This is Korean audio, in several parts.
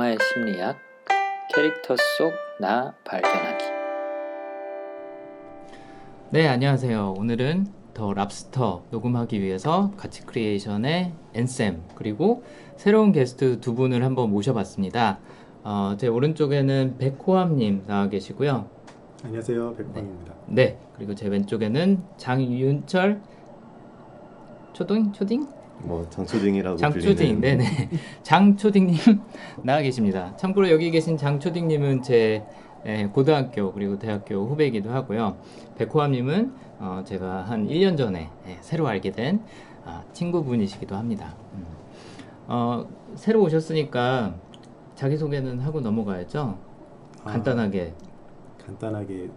영화의 심리학, 캐릭터 속 나 발견하기. 네, 안녕하세요. 오늘은 The Lobster 녹음하기 위해서 가치 Creation의 앤쌤 그리고 새로운 게스트 두 분을 한번 모셔봤습니다. 어, 제 오른쪽에는 백호암님 나와 계시고요. 안녕하세요, 백호암입니다. 네. 네, 그리고 제 왼쪽에는 장윤철 초딩 초딩 뭐 장초딩이라고 장초딩, 네네. 장초딩님 나와 계십니다. 참고로 여기 계신 장초딩님은 제 예, 고등학교 그리고 대학교 후배이기도 하고요. 백호암님은 어, 제가 한 1년 전에 예, 새로 알게 된 아, 친구분이시기도 합니다. 음. 어, 새로 오셨으니까 자기소개는 하고 넘어가야죠. 아, 간단하게. 간단하게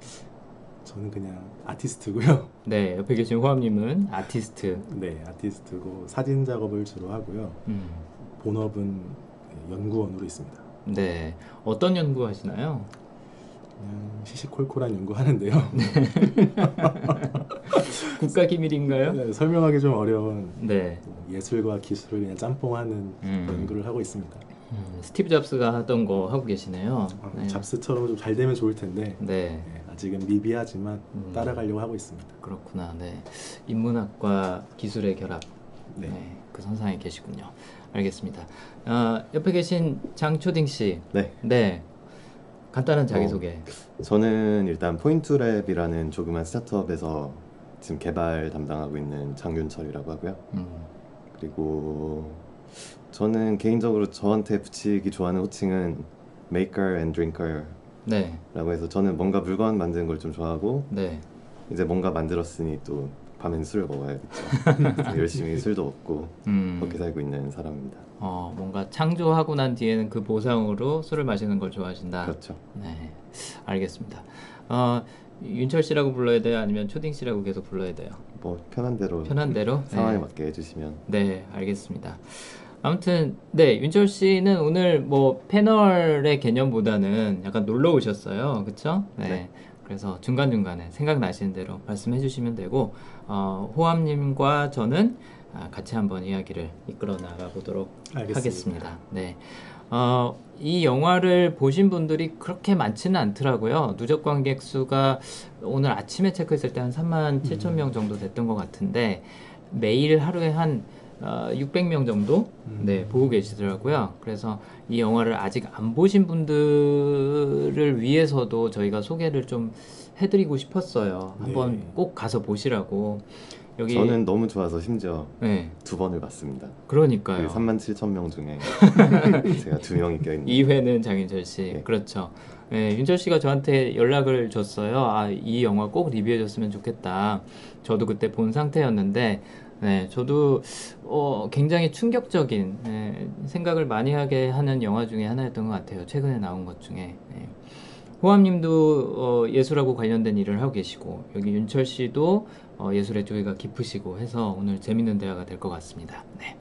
저는 그냥 아티스트고요. 네, 옆에 계신 호암님은 아티스트. 네, 아티스트고 사진 작업을 주로 하고요. 음. 본업은 연구원으로 있습니다. 네, 어떤 연구 하시나요? 그냥 시시콜콜한 연구하는데요. 네. 국가 기밀인가요? 네, 설명하기 좀 어려운 네. 예술과 기술을 그냥 짬뽕하는 음. 연구를 하고 있습니다. 음, 스티브 잡스가 하던 거 하고 계시네요. 아, 네. 잡스처럼 좀 잘 되면 좋을 텐데. 네. 네. 아직은 미비하지만 음. 따라가려고 하고 있습니다. 그렇구나. 네. 인문학과 기술의 결합. 네. 네. 그 선상에 계시군요. 알겠습니다. 어, 옆에 계신 장초딩 씨. 네. 네. 간단한 자기소개. 어, 저는 일단 포인트랩이라는 조그만 스타트업에서 지금 개발 담당하고 있는 장윤철이라고 하고요. 음. 그리고 저는 개인적으로 저한테 붙이기 좋아하는 호칭은 maker and drinker 네. 라고 해서 저는 뭔가 물건 만드는 걸 좀 좋아하고 네. 이제 뭔가 만들었으니 또 밤엔 술을 먹어야겠죠. 열심히 술도 먹고 음. 그렇게 살고 있는 사람입니다. 어, 뭔가 창조하고 난 뒤에는 그 보상으로 술을 마시는 걸 좋아하신다. 그렇죠. 네, 알겠습니다. 어, 윤철 씨라고 불러야 돼요? 아니면 초딩 씨라고 계속 불러야 돼요? 뭐 편한 대로 편한 대로 상황에 네. 맞게 해주시면 네 알겠습니다. 아무튼 네 윤철 씨는 오늘 뭐 패널의 개념보다는 약간 놀러 오셨어요, 그렇죠? 네. 네. 그래서 중간 중간에 생각나시는 대로 말씀해 주시면 되고 어, 호암님과 저는 아, 같이 한번 이야기를 이끌어 나가 보도록 하겠습니다. 네. 어, 이 영화를 보신 분들이 그렇게 많지는 않더라고요. 누적 관객 수가 오늘 아침에 체크했을 때 한 3만 7천 명 정도 됐던 것 같은데 매일 하루에 한 어, 600명 정도 음. 네, 보고 계시더라고요. 그래서 이 영화를 아직 안 보신 분들을 위해서도 저희가 소개를 좀 해드리고 싶었어요. 한번 네. 꼭 가서 보시라고. 여기 저는 너무 좋아서 심지어 네. 두 번을 봤습니다. 그러니까요. 그 3만 7천 명 중에 제가 두 명이 껴있는. 2회는 장윤철 씨. 네. 그렇죠. 네, 윤철 씨가 저한테 연락을 줬어요. 아, 이 영화 꼭 리뷰해줬으면 좋겠다. 저도 그때 본 상태였는데 네, 저도 어, 굉장히 충격적인 네, 생각을 많이 하게 하는 영화 중에 하나였던 것 같아요. 최근에 나온 것 중에. 네. 호암님도 어, 예술하고 관련된 일을 하고 계시고 여기 윤철 씨도 어, 예술의 조예가 깊으시고 해서 오늘 재밌는 대화가 될 것 같습니다. 네.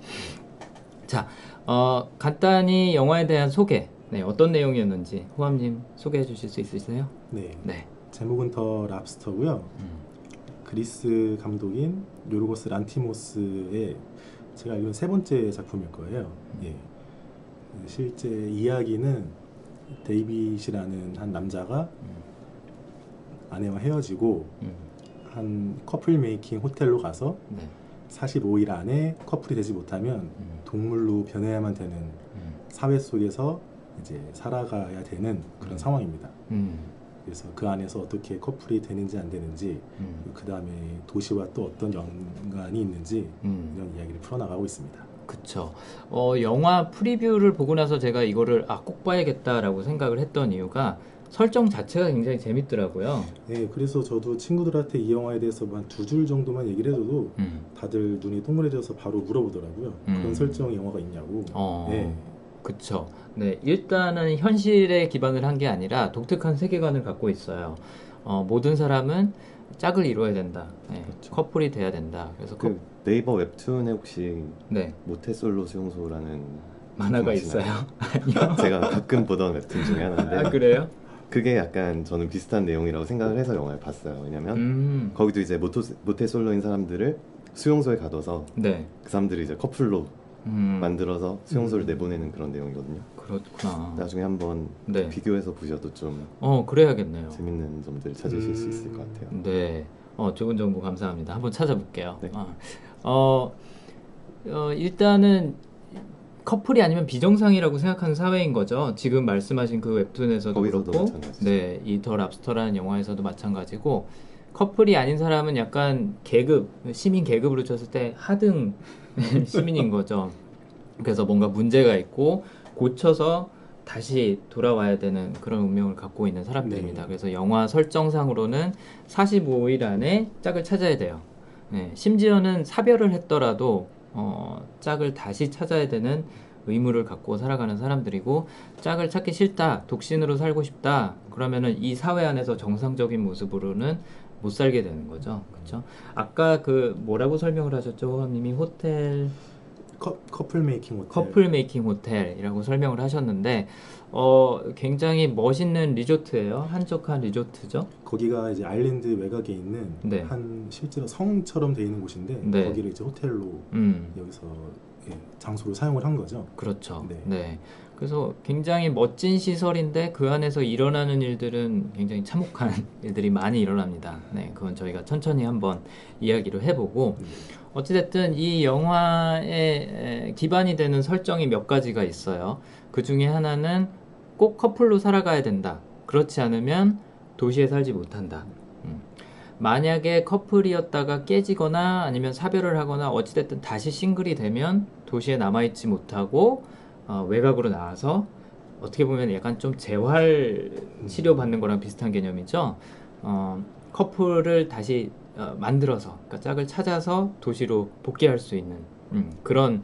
자, 어, 간단히 영화에 대한 소개. 네, 어떤 내용이었는지 호암님 소개해 주실 수 있으세요? 네. 네. 제목은 더 랍스터고요. 음. 그리스 감독인 요르고스 란티모스의 제가 알기로는 세 번째 작품일 거예요. 예. 실제 이야기는 데이빗이라는 한 남자가 아내와 헤어지고 한 커플 making 호텔로 가서 네. 45일 안에 커플이 되지 못하면 동물로 변해야만 되는 사회 속에서 이제 살아가야 되는 그런 상황입니다. 음. 그래서 그 안에서 어떻게 커플이 되는지 안 되는지 음. 그 다음에 도시와 또 어떤 연관이 있는지 음. 이런 이야기를 풀어나가고 있습니다. 그쵸. 어, 영화 프리뷰를 보고 나서 제가 이거를 아, 꼭 봐야겠다라고 생각을 했던 이유가 설정 자체가 굉장히 재밌더라고요. 네, 그래서 저도 친구들한테 이 영화에 대해서 한 두 줄 정도만 얘기를 해줘도 음. 다들 눈이 동그래져서 바로 물어보더라고요. 그런 음. 설정 영화가 있냐고. 어. 네. 그쵸. 네, 일단은 현실에 기반을 한 게 아니라 독특한 세계관을 갖고 있어요. 어, 모든 사람은 짝을 이루어야 된다. 네, 그렇죠. 커플이 돼야 된다. 그래서 그 커... 네이버 웹툰에 혹시 네. 모태솔로 수용소라는 만화가 있어요? 아니요. 제가 가끔 보던 웹툰 중에 하나인데. 아 그래요? 그게 약간 저는 비슷한 내용이라고 생각을 해서 영화를 봤어요. 왜냐면 음. 거기도 이제 모토, 모태솔로인 사람들을 수용소에 가둬서 네. 그 사람들이 이제 커플로 음. 만들어서 수용소를 음. 내보내는 그런 내용이거든요. 그렇구나. 나중에 한번 네. 비교해서 보셔도 좀 어, 그래야겠네요. 재밌는 점들 찾으실 수 있을 것 음. 같아요. 네. 어, 좋은 정보 감사합니다. 한번 찾아볼게요. 네. 어, 어, 어, 일단은 커플이 아니면 비정상이라고 생각하는 사회인 거죠. 지금 말씀하신 그 웹툰에서도 그렇고. 네, 이더 랍스터라는 영화에서도 마찬가지고, 커플이 아닌 사람은 약간 계급, 시민 계급으로 쳤을 때 하등 시민인 거죠. 그래서 뭔가 문제가 있고 고쳐서 다시 돌아와야 되는 그런 운명을 갖고 있는 사람들입니다. 네. 그래서 영화 설정상으로는 45일 안에 짝을 찾아야 돼요. 네, 심지어는 사별을 했더라도 어, 짝을 다시 찾아야 되는 의무를 갖고 살아가는 사람들이고 짝을 찾기 싫다, 독신으로 살고 싶다. 그러면은 이 사회 안에서 정상적인 모습으로는 못 살게 되는 거죠. 그렇죠? 아까 그 뭐라고 설명을 하셨죠, 호암님이 호텔 커, 커플 making 호텔. 커플 making 호텔이라고 설명을 하셨는데 어 굉장히 멋있는 리조트예요. 한적한 리조트죠. 거기가 이제 아일랜드 외곽에 있는 네. 한 실제로 성처럼 돼 있는 곳인데 네. 거기를 이제 호텔로 음. 여기서 예, 장소로 사용을 한 거죠. 그렇죠. 네. 네. 그래서 굉장히 멋진 시설인데 그 안에서 일어나는 일들은 굉장히 참혹한 일들이 많이 일어납니다. 네, 그건 저희가 천천히 한번 이야기를 해보고 네. 어찌됐든 이 영화에 에, 기반이 되는 설정이 몇 가지가 있어요. 그 중에 하나는 꼭 커플로 살아가야 된다. 그렇지 않으면 도시에 살지 못한다. 음. 만약에 커플이었다가 깨지거나 아니면 사별을 하거나 어찌됐든 다시 싱글이 되면 도시에 남아있지 못하고 어, 외곽으로 나와서 어떻게 보면 약간 좀 재활 치료 받는 거랑 비슷한 개념이죠. 어, 커플을 다시 어, 만들어서 그러니까 짝을 찾아서 도시로 복귀할 수 있는 음, 그런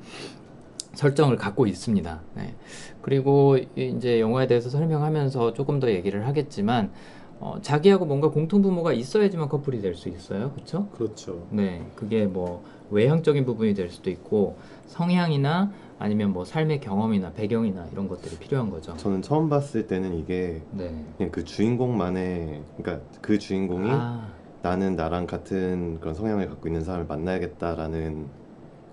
설정을 갖고 있습니다. 네. 그리고 이- 이제 영화에 대해서 설명하면서 조금 더 얘기를 하겠지만 어, 자기하고 뭔가 공통 부모가 있어야지만 커플이 될 수 있어요. 그렇죠? 그렇죠. 네, 그게 뭐 외향적인 부분이 될 수도 있고 성향이나 아니면 뭐 삶의 경험이나 배경이나 이런 것들이 필요한 거죠. 저는 처음 봤을 때는 이게 네. 그냥 그 주인공만의 그러니까 그 주인공이 아, 나는 나랑 같은 그런 성향을 갖고 있는 사람을 만나야겠다라는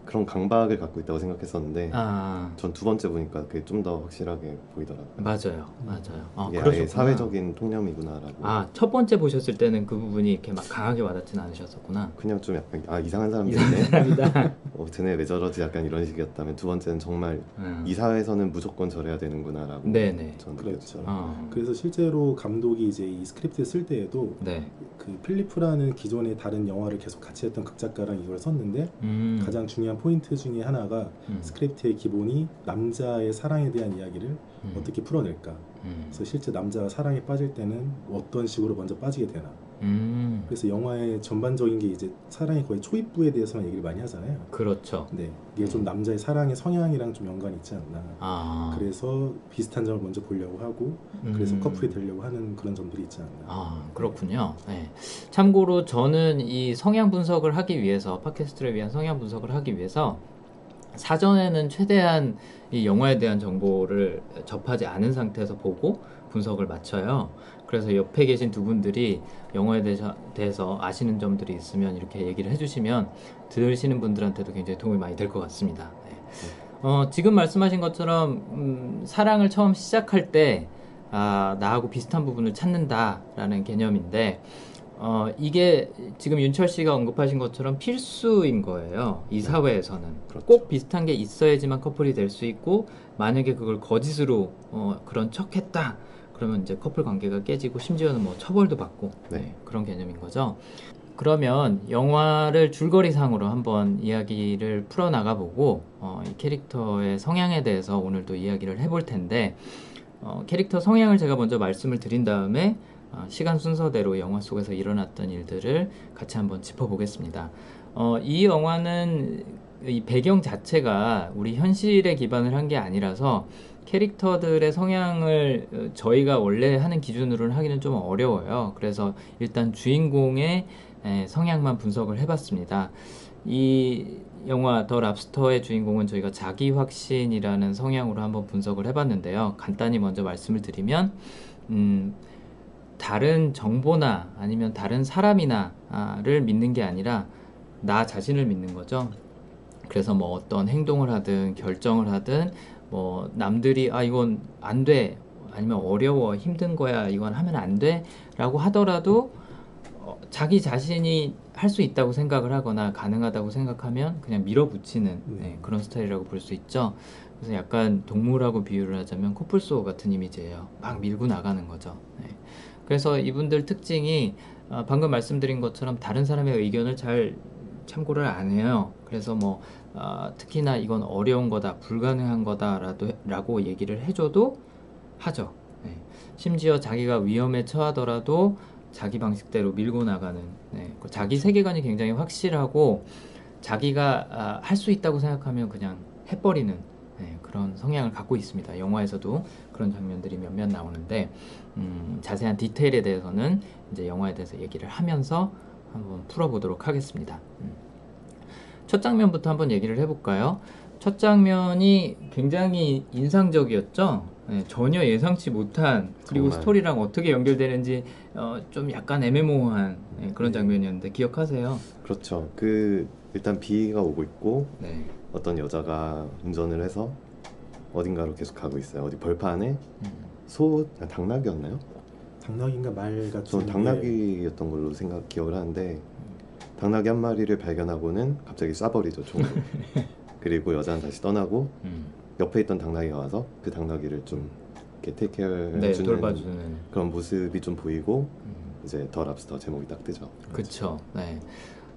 그런 강박을 갖고 있다고 생각했었는데 아, 전 두 번째 보니까 그게 좀 더 확실하게 보이더라고요. 맞아요, 맞아요. 아, 이게 아예 그러셨구나. 사회적인 통념이구나라고. 아, 첫 번째 보셨을 때는 그 부분이 이렇게 막 강하게 와닿진 않으셨었구나. 그냥 좀 약간 아 이상한 사람들이네. 사람이다. 어, 쟤네 왜 저러지 약간 이런 식이었다면 두 번째는 정말 음. 이 사회에서는 무조건 저래야 되는구나라고 네네. 저는 그렇죠. 어, 그래서 실제로 감독이 이제 이 스크립트 쓸 때에도 네. 그 필리프라는 기존의 다른 영화를 계속 같이 했던 극작가랑 이걸 썼는데 음, 가장 중요한 포인트 중에 하나가 음, 스크립트의 기본이 남자의 사랑에 대한 이야기를 음, 어떻게 풀어낼까. 음, 그래서 실제 남자가 사랑에 빠질 때는 어떤 식으로 먼저 빠지게 되나. 음, 그래서 영화의 전반적인 게 이제 사랑의 거의 초입부에 대해서만 얘기를 많이 하잖아요. 그렇죠. 네, 이게 좀 남자의 사랑의 성향이랑 좀 연관이 있지 않나. 아, 그래서 비슷한 점을 먼저 보려고 하고 그래서 음. 커플이 되려고 하는 그런 점들이 있지 않나. 아, 그렇군요. 네. 참고로 저는 이 성향 분석을 하기 위해서, 팟캐스트를 위한 성향 분석을 하기 위해서, 사전에는 최대한 이 영화에 대한 정보를 접하지 않은 상태에서 보고 분석을 마쳐요. 그래서 옆에 계신 두 분들이 영화에 대해서, 대해서 아시는 점들이 있으면 이렇게 얘기를 해주시면 들으시는 분들한테도 굉장히 도움이 많이 될 것 같습니다. 네. 어, 지금 말씀하신 것처럼 음, 사랑을 처음 시작할 때 아, 나하고 비슷한 부분을 찾는다라는 개념인데 어, 이게 지금 윤철 씨가 언급하신 것처럼 필수인 거예요. 이 사회에서는 그렇죠. 꼭 비슷한 게 있어야지만 커플이 될 수 있고 만약에 그걸 거짓으로 어, 그런 척했다. 그러면 이제 커플 관계가 깨지고 심지어는 뭐 처벌도 받고 네. 네, 그런 개념인 거죠. 그러면 영화를 줄거리상으로 한번 이야기를 풀어나가 보고 어, 이 캐릭터의 성향에 대해서 오늘도 이야기를 해볼 텐데 어, 캐릭터 성향을 제가 먼저 말씀을 드린 다음에 어, 시간 순서대로 영화 속에서 일어났던 일들을 같이 한번 짚어보겠습니다. 어, 이 영화는 이 배경 자체가 우리 현실에 기반을 한 게 아니라서 캐릭터들의 성향을 어, 저희가 원래 하는 기준으로는 하기는 좀 어려워요. 그래서 일단 주인공의 에, 성향만 분석을 해봤습니다. 이 영화 더 랍스터의 주인공은 저희가 자기 확신이라는 성향으로 한번 분석을 해봤는데요. 간단히 먼저 말씀을 드리면, 음, 다른 정보나 아니면 다른 사람이나를 믿는 게 아니라 나 자신을 믿는 거죠. 그래서 뭐 어떤 행동을 하든 결정을 하든 뭐 남들이 아 이건 안 돼. 아니면 어려워 힘든 거야 이건 하면 안 돼라고 하더라도 어, 자기 자신이 할 수 있다고 생각을 하거나 가능하다고 생각하면 그냥 밀어붙이는 네, 그런 스타일이라고 볼 수 있죠. 그래서 약간 동물하고 비유를 하자면 코뿔소 같은 이미지예요. 막 밀고 나가는 거죠. 네. 그래서 이분들 특징이 어, 방금 말씀드린 것처럼 다른 사람의 의견을 잘 참고를 안 해요. 그래서 뭐 어, 특히나 이건 어려운 거다, 불가능한 거다라도 라고 얘기를 해줘도 하죠. 네. 심지어 자기가 위험에 처하더라도 자기 방식대로 밀고 나가는 네. 그 자기 세계관이 굉장히 확실하고 자기가 아, 할수 있다고 생각하면 그냥 해버리는 네, 그런 성향을 갖고 있습니다. 영화에서도 그런 장면들이 몇몇 나오는데 음, 자세한 디테일에 대해서는 이제 영화에 대해서 얘기를 하면서 한번 풀어보도록 하겠습니다. 음. 첫 장면부터 한번 얘기를 해볼까요? 첫 장면이 굉장히 인상적이었죠. 네, 전혀 예상치 못한 그리고 정말. 스토리랑 어떻게 연결되는지 어, 좀 약간 애매모호한 네, 그런 네. 장면이었는데 기억하세요? 그렇죠. 그 일단 비가 오고 있고 네. 어떤 여자가 운전을 해서 어딘가로 계속 가고 있어요. 어디 벌판에 음. 소 아, 당나귀였나요? 당나귀인가 말 같은 저 당나귀였던 걸로 생각 기억을 하는데 당나귀 한 마리를 발견하고는 갑자기 쏴버리죠 총으로. 그리고 여자는 다시 떠나고 음. 옆에 있던 당나귀가 와서 그 당나귀를 좀 이렇게 테이크해주는 네, 돌봐주는. 그런 모습이 좀 보이고 음. 이제 더 랍스터 제목이 딱 뜨죠. 그쵸. 네.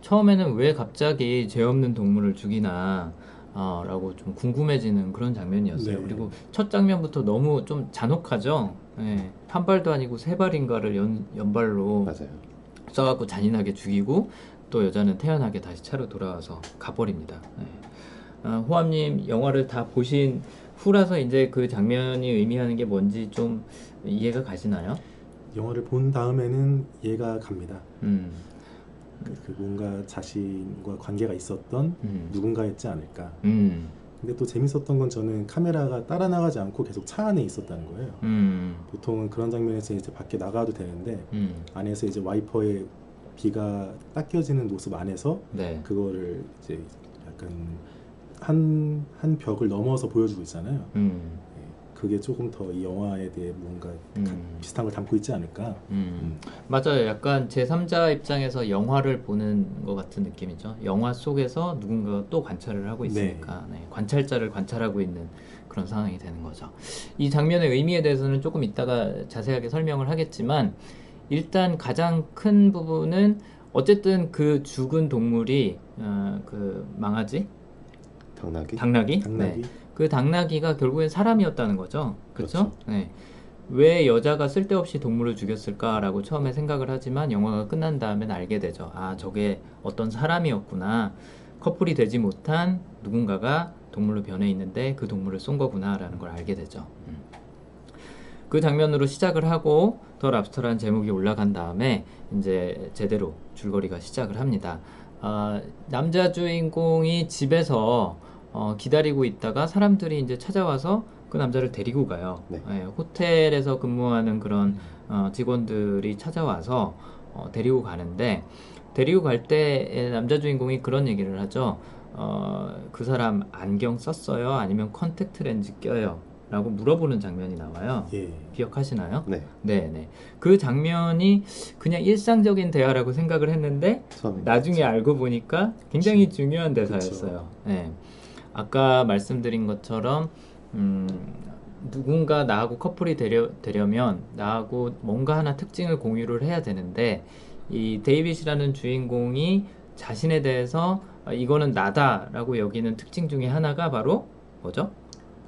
처음에는 왜 갑자기 죄 없는 동물을 죽이나 어, 라고 좀 궁금해지는 그런 장면이었어요. 네. 그리고 첫 장면부터 너무 좀 잔혹하죠. 네. 한 발도 아니고 세 발인가를 연, 연발로 맞아요. 써갖고 잔인하게 죽이고 또 여자는 태연하게 다시 차로 돌아와서 가버립니다. 네. 아, 호암님 영화를 다 보신 후라서 이제 그 장면이 의미하는 게 뭔지 좀 이해가 가시나요? 영화를 본 다음에는 이해가 갑니다. 음, 그, 그 뭔가 자신과 관계가 있었던 음, 누군가였지 않을까. 음, 근데 또 재밌었던 건 저는 카메라가 따라 나가지 않고 계속 차 안에 있었다는 거예요. 음, 보통은 그런 장면에서 이제 밖에 나가도 되는데 음, 안에서 이제 와이퍼에 비가 닦여지는 모습 안에서 네. 그거를 이제 약간 한, 한 벽을 넘어서 보여주고 있잖아요. 음, 예, 그게 조금 더 이 영화에 대해 뭔가 음. 가- 비슷한 걸 담고 있지 않을까. 음. 맞아요. 약간 제3자 입장에서 영화를 보는 것 같은 느낌이죠. 영화 속에서 누군가가 또 관찰을 하고 있으니까 네, 관찰자를 관찰하고 있는 그런 상황이 되는 거죠. 이 장면의 의미에 대해서는 조금 이따가 자세하게 설명을 하겠지만 일단 가장 큰 부분은 어쨌든 그 죽은 동물이 어, 그 망아지 당나귀? 당나귀 당나귀. 네. 그 당나귀가 결국엔 사람이었다는 거죠. 그렇죠? 그렇죠. 네. 왜 여자가 쓸데없이 동물을 죽였을까라고 처음에 생각을 하지만 영화가 끝난 다음엔 알게 되죠. 아, 저게 어떤 사람이었구나. 커플이 되지 못한 누군가가 동물로 변해 있는데 그 동물을 쏜 거구나라는 걸 알게 되죠. 음. 그 장면으로 시작을 하고 더 랍스터라는 제목이 올라간 다음에 이제 제대로 줄거리가 시작을 합니다. 아, 남자 주인공이 집에서 어, 기다리고 있다가 사람들이 이제 찾아와서 그 남자를 데리고 가요. 네. 예, 호텔에서 근무하는 그런 어, 직원들이 찾아와서 어, 데리고 가는데 데리고 갈 때 남자 주인공이 그런 얘기를 하죠. 어, 그 사람 안경 썼어요? 아니면 컨택트 렌즈 껴요? 라고 물어보는 장면이 나와요. 예. 기억하시나요? 네. 네 네. 그 장면이 그냥 일상적인 대화라고 생각을 했는데 나중에 알고 보니까 굉장히 그치. 중요한 대사였어요. 네. 아까 말씀드린 것처럼 음, 누군가 나하고 커플이 되려, 되려면 나하고 뭔가 하나 특징을 공유를 해야 되는데 이 데이빗이라는 주인공이 자신에 대해서 아, 이거는 나다라고 여기는 특징 중에 하나가 바로 뭐죠?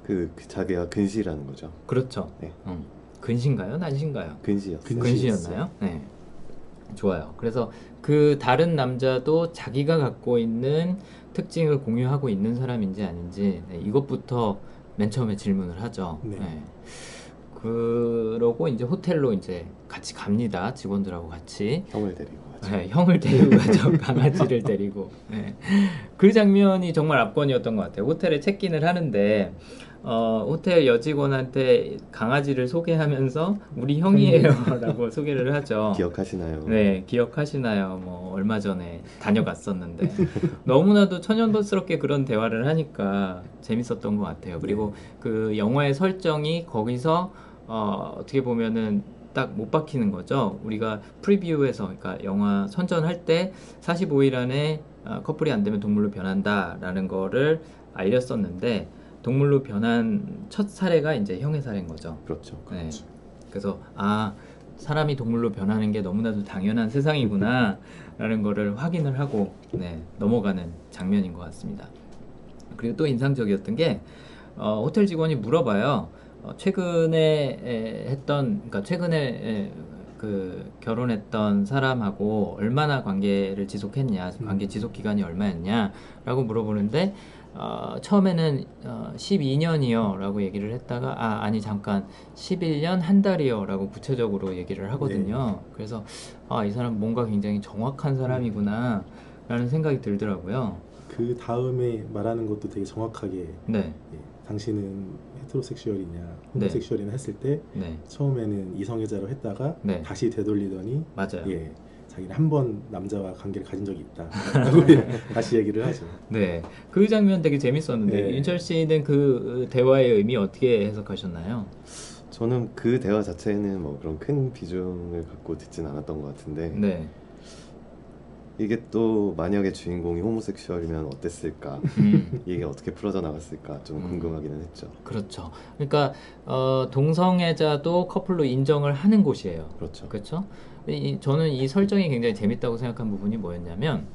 그, 그 자기가 근시라는 거죠. 그렇죠. 네. 음. 근신가요? 난신가요? 근시였어요. 근시. 근시였나요? 네. 좋아요. 그래서 그 다른 남자도 자기가 갖고 있는 특징을 공유하고 있는 사람인지 아닌지 네, 이것부터 맨 처음에 질문을 하죠. 네. 네. 그러고 이제 호텔로 이제 같이 갑니다. 직원들하고 같이. 형을 데리고 가죠. 네, 형을 데리고 가죠. 강아지를 데리고. 네. 그 장면이 정말 압권이었던 것 같아요. 호텔에 체크인을 하는데 어, 호텔 여직원한테 강아지를 소개하면서 우리 형이에요라고 소개를 하죠. 기억하시나요? 네, 기억하시나요? 뭐 얼마 전에 다녀갔었는데 너무나도 천연번스럽게 그런 대화를 하니까 재밌었던 것 같아요. 그리고 그 영화의 설정이 거기서 어, 어떻게 보면은 딱못 박히는 거죠. 우리가 프리뷰에서 그러니까 영화 선전할 때 45일 안에 어, 커플이 안 되면 동물로 변한다라는 거를 알렸었는데 동물로 변한 첫 사례가 이제 형의 사례인 거죠. 그렇죠. 네. 그래서 아 사람이 동물로 변하는 게 너무나도 당연한 세상이구나라는 거를 확인을 하고 네, 넘어가는 장면인 것 같습니다. 그리고 또 인상적이었던 게 어, 호텔 직원이 물어봐요. 어, 최근에 에, 했던 그러니까 최근에 에, 그 결혼했던 사람하고 얼마나 관계를 지속했냐, 관계 지속 기간이 얼마였냐라고 물어보는데 어, 처음에는 어, 12년이요 라고 얘기를 했다가 아 아니 잠깐 11년 한 달이요 라고 구체적으로 얘기를 하거든요. 그래서 아 이 사람 뭔가 굉장히 정확한 사람이구나 라는 생각이 들더라고요. 그 다음에 말하는 것도 되게 정확하게 네, 예, 당신은 헤테로섹슈얼이냐 네. 호모섹슈얼이냐 했을 때 네, 처음에는 이성애자로 했다가 네. 다시 되돌리더니 맞아요. 예 자기는 한 번 남자와 관계를 가진 적이 있다 라고 다시 얘기를 하죠 네, 그 장면 되게 재밌었는데 네. 윤철 씨는 그 대화의 의미 어떻게 해석하셨나요? 저는 그 대화 자체는 뭐 그런 큰 비중을 갖고 듣진 않았던 것 같은데 네, 이게 또 만약에 주인공이 호모섹슈얼이면 어땠을까? 음. 이게 어떻게 풀어져 나갔을까? 좀 음. 궁금하기는 했죠. 그렇죠. 그러니까 어, 동성애자도 커플로 인정을 하는 곳이에요. 그렇죠. 그렇죠? 이, 저는 이 설정이 굉장히 재밌다고 생각한 부분이 뭐였냐면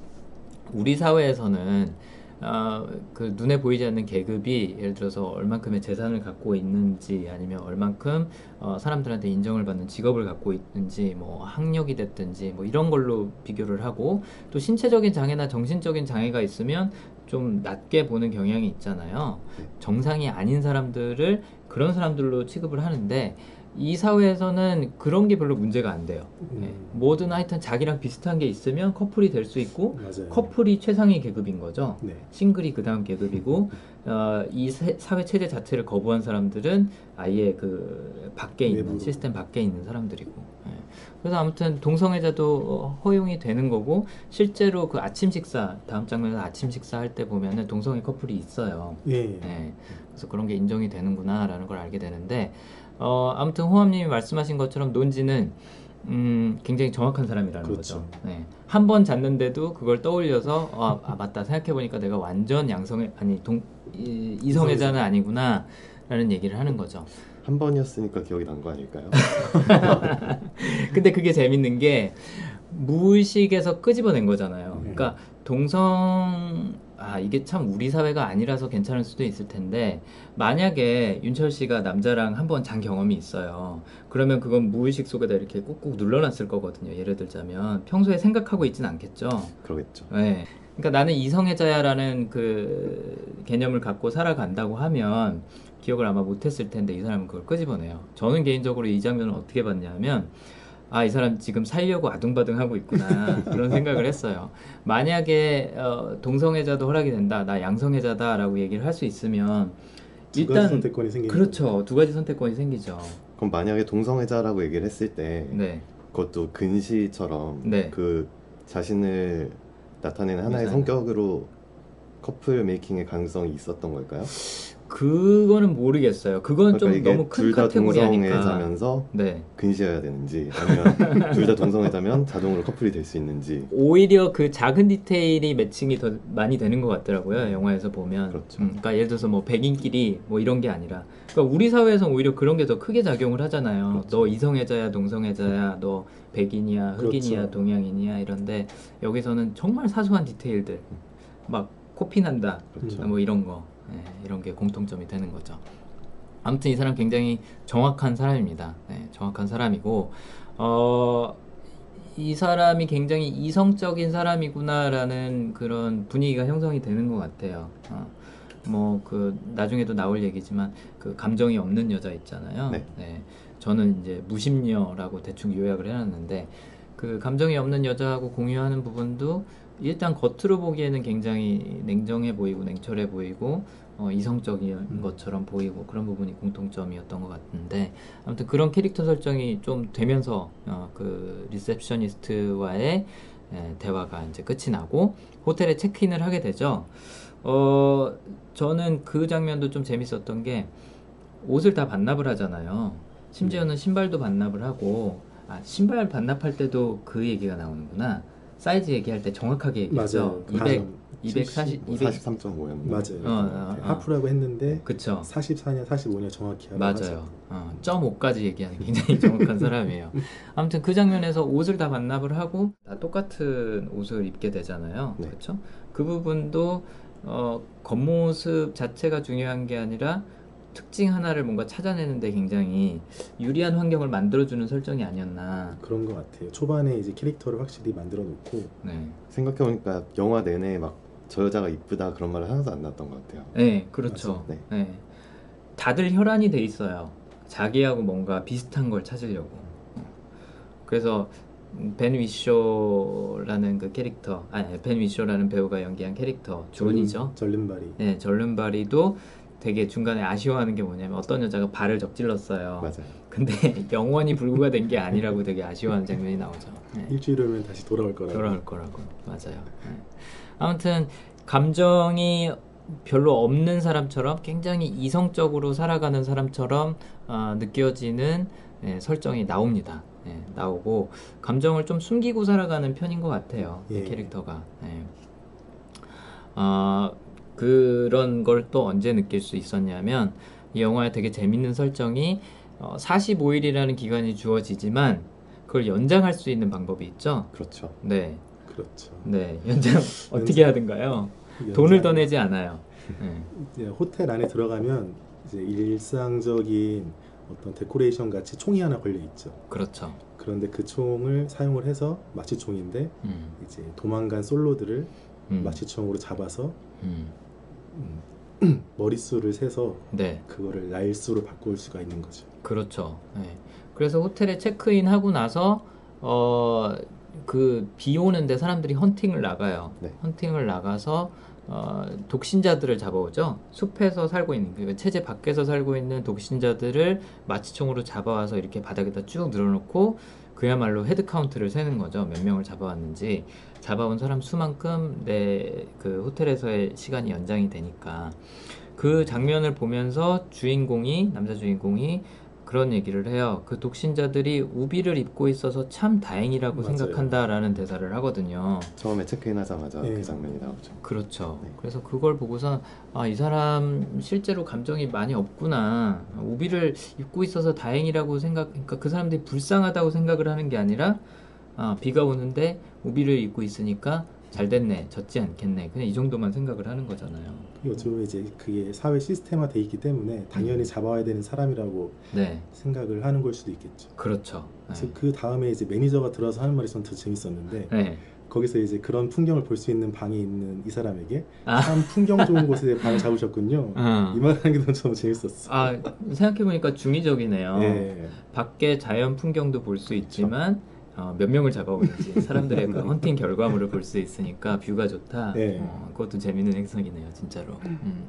우리 사회에서는 어, 그 눈에 보이지 않는 계급이 예를 들어서 얼만큼의 재산을 갖고 있는지 아니면 얼만큼 어, 사람들한테 인정을 받는 직업을 갖고 있는지 뭐 학력이 됐든지 뭐 이런 걸로 비교를 하고 또 신체적인 장애나 정신적인 장애가 있으면 좀 낮게 보는 경향이 있잖아요. 정상이 아닌 사람들을 그런 사람들로 취급을 하는데 이 사회에서는 그런 게 별로 문제가 안 돼요. 네. 음. 뭐든 하여튼 자기랑 비슷한 게 있으면 커플이 될 수 있고 맞아요 커플이 최상위 계급인 거죠. 네 싱글이 그 다음 계급이고 어, 이 세- 사회 체제 자체를 거부한 사람들은 아예 그 밖에 있는 외부로. 시스템 밖에 있는 사람들이고 예. 그래서 아무튼 동성애자도 어, 허용이 되는 거고 실제로 그 아침 식사 다음 장면에서 아침 식사 할 때 보면은 동성애 커플이 있어요. 예. 네. 그래서 그런 게 인정이 되는구나라는 걸 알게 되는데 어, 아무튼 호암님이 말씀하신 것처럼 논지는 음, 굉장히 정확한 사람이라는 그렇죠. 거죠. 네. 한 번 잤는데도 그걸 떠올려서 아, 아, 맞다 생각해 보니까 내가 완전 양성애 아니 동 이, 이성애자는 아니구나라는 얘기를 하는 거죠. 한 번이었으니까 기억이 난 거 아닐까요? 근데 그게 재밌는 게 무의식에서 끄집어낸 거잖아요. 네. 그러니까 동성 아 이게 참 우리 사회가 아니라서 괜찮을 수도 있을 텐데 만약에 윤철 씨가 남자랑 한 번 잔 경험이 있어요. 그러면 그건 무의식 속에다 이렇게 꾹꾹 눌러놨을 거거든요. 예를 들자면 평소에 생각하고 있진 않겠죠. 그러겠죠. 네. 그러니까 나는 이성애자야라는 그 개념을 갖고 살아간다고 하면 기억을 아마 못했을 텐데 이 사람은 그걸 끄집어내요. 저는 개인적으로 이 장면을 어떻게 봤냐면 아, 이 사람 지금 살려고 아둥바둥 하고 있구나. 그런 생각을 했어요. 만약에 어, 동성애자도 허락이 된다, 나 양성애자다라고 얘기를 할 수 있으면 일단 선택권이 생기는 그렇죠. 두 가지 선택권이 생기죠. 그럼 만약에 동성애자라고 얘기를 했을 때 네. 그것도 근시처럼 네. 그 자신을 나타내는 하나의 유사한. 성격으로 커플 메이킹의 가능성이 있었던 걸까요? 그거는 모르겠어요. 그건 좀 그러니까 이게 너무 큰 둘다 카테고리 아닐까. 동성애자면서 네. 근시여야 되는지 아니면 둘 다 동성애자면 자동으로 커플이 될 수 있는지 오히려 그 작은 디테일이 매칭이 더 많이 되는 것 같더라고요 영화에서 보면 그렇죠. 음, 그러니까 예를 들어서 뭐 백인끼리 뭐 이런 게 아니라 그러니까 우리 사회에서 오히려 그런 게 더 크게 작용을 하잖아요 그렇죠. 너 이성애자야 동성애자야 너 백인이야 흑인이야 그렇죠. 동양인이야 이런데 여기서는 정말 사소한 디테일들 막 코피 난다 그렇죠. 뭐 이런 거 예, 이런 게 공통점이 되는 거죠. 아무튼 이 사람 굉장히 정확한 사람입니다. 네, 정확한 사람이고 어, 이 사람이 굉장히 이성적인 사람이구나라는 그런 분위기가 형성이 되는 것 같아요. 어, 뭐그 나중에도 나올 얘기지만 그 감정이 없는 여자 있잖아요. 네. 저는 이제 무심녀라고 대충 요약을 해놨는데 그 감정이 없는 여자하고 공유하는 부분도 일단 겉으로 보기에는 굉장히 냉정해 보이고 냉철해 보이고 어, 이성적인 음. 것처럼 보이고 그런 부분이 공통점이었던 것 같은데 아무튼 그런 캐릭터 설정이 좀 되면서 어, 그 리셉셔니스트와의 에, 대화가 이제 끝이 나고 호텔에 체크인을 하게 되죠. 어 저는 그 장면도 좀 재밌었던 게 옷을 다 반납을 하잖아요. 심지어는 신발도 반납을 하고 아 신발 반납할 때도 그 얘기가 나오는구나. 사이즈 얘기할 때 정확하게 얘기하죠. 맞아요. 200, 한 240, 200 43.5였나? 맞아요. 어, 어, 어. 하프라고 했는데 그쵸. 44년, 45년 정확히 맞아요. 어, 0.5까지 얘기하는 굉장히 정확한 사람이에요. 아무튼 그 장면에서 옷을 다 반납을 하고 다 똑같은 옷을 입게 되잖아요. 네. 그렇죠? 그 부분도 어, 겉모습 자체가 중요한 게 아니라 특징 하나를 뭔가 찾아내는데 굉장히 유리한 환경을 만들어주는 설정이 아니었나. 그런 것 같아요. 초반에 이제 캐릭터를 확실히 만들어 놓고 네, 생각해보니까 영화 내내 막 저 여자가 이쁘다 그런 말을 하나도 안 나왔던 것 같아요. 네 그렇죠. 맞아요. 네. 다들 혈안이 돼 있어요. 자기하고 뭔가 비슷한 걸 찾으려고. 그래서 벤 위쇼라는 그 캐릭터, 아니 벤 위쇼라는 배우가 연기한 캐릭터 존이죠. 절름발이. 네, 절름발이도 되게 중간에 아쉬워하는 게 뭐냐면 어떤 여자가 발을 접질렀어요. 맞아요. 근데 영원히 불구가 된 게 아니라고 되게 아쉬워하는 장면이 나오죠. 네. 일주일 후면 다시 돌아올 거라고. 돌아올 거라고 맞아요. 네. 아무튼 감정이 별로 없는 사람처럼 굉장히 이성적으로 살아가는 사람처럼 아, 느껴지는 예, 설정이 나옵니다. 예, 나오고 감정을 좀 숨기고 살아가는 편인 것 같아요. 이 예. 캐릭터가. 예. 아, 그런 걸 또 언제 느낄 수 있었냐면 이 영화의 되게 재밌는 설정이 어, 45일이라는 기간이 주어지지만 그걸 연장할 수 있는 방법이 있죠. 그렇죠. 네, 그렇죠. 네, 연장 어떻게 하든가요? 연장- 돈을 더 내지 않아요. 네. 호텔 안에 들어가면 이제 일상적인 어떤 데코레이션 같이 총이 하나 걸려 있죠. 그렇죠. 그런데 그 총을 사용을 해서 마취총인데 음, 이제 도망간 솔로들을 음, 마취총으로 잡아서 음, 음, 머릿수를 세서 네, 그거를 날수로 바꿀 수가 있는 거죠. 그렇죠. 네. 그래서 호텔에 체크인 하고 나서 어, 그 비 오는데 사람들이 헌팅을 나가요. 네. 헌팅을 나가서 어, 독신자들을 잡아오죠. 숲에서 살고 있는 그 체제 밖에서 살고 있는 독신자들을 마취총으로 잡아와서 이렇게 바닥에다 쭉 늘어놓고 그야말로 head count를 세는 거죠. 몇 명을 잡아왔는지 잡아온 사람 수만큼 내 그 호텔에서의 시간이 연장이 되니까 그 장면을 보면서 주인공이 남자 주인공이 그런 얘기를 해요. 그 독신자들이 우비를 입고 있어서 참 다행이라고 맞아요. 생각한다라는 대사를 하거든요. 처음에 체크인 하자마자 예. 그 장면이 나오죠. 그렇죠. 네. 그래서 그걸 보고서 아, 이 사람 실제로 감정이 많이 없구나. 우비를 입고 있어서 다행이라고 생각, 그러니까 그 사람들이 불쌍하다고 생각을 하는 게 아니라 아, 비가 오는데 우비를 입고 있으니까 잘 됐네, 젖지 않겠네. 그냥 이 정도만 생각을 하는 거잖아요. 요즘 이제 그게 사회 시스템화 돼 있기 때문에 당연히 잡아와야 되는 사람이라고 네, 생각을 하는 걸 수도 있겠죠. 그렇죠. 그래서 그 다음에 이제 매니저가 들어서 하는 말이 전 더 재밌었는데 네. 거기서 이제 그런 풍경을 볼 수 있는 방에 있는 이 사람에게 아. 참 풍경 좋은 곳에 방을 잡으셨군요. 어. 이 말하는 게 너무 재밌었어. 아, 생각해 보니까 중의적이네요. 예. 밖에 자연 풍경도 볼 수 있지만 어, 몇 명을 잡아오는지 사람들의 그 헌팅 결과물을 볼 수 있으니까 view가 좋다. 네. 어, 그것도 재밌는 해석이네요, 진짜로. 음.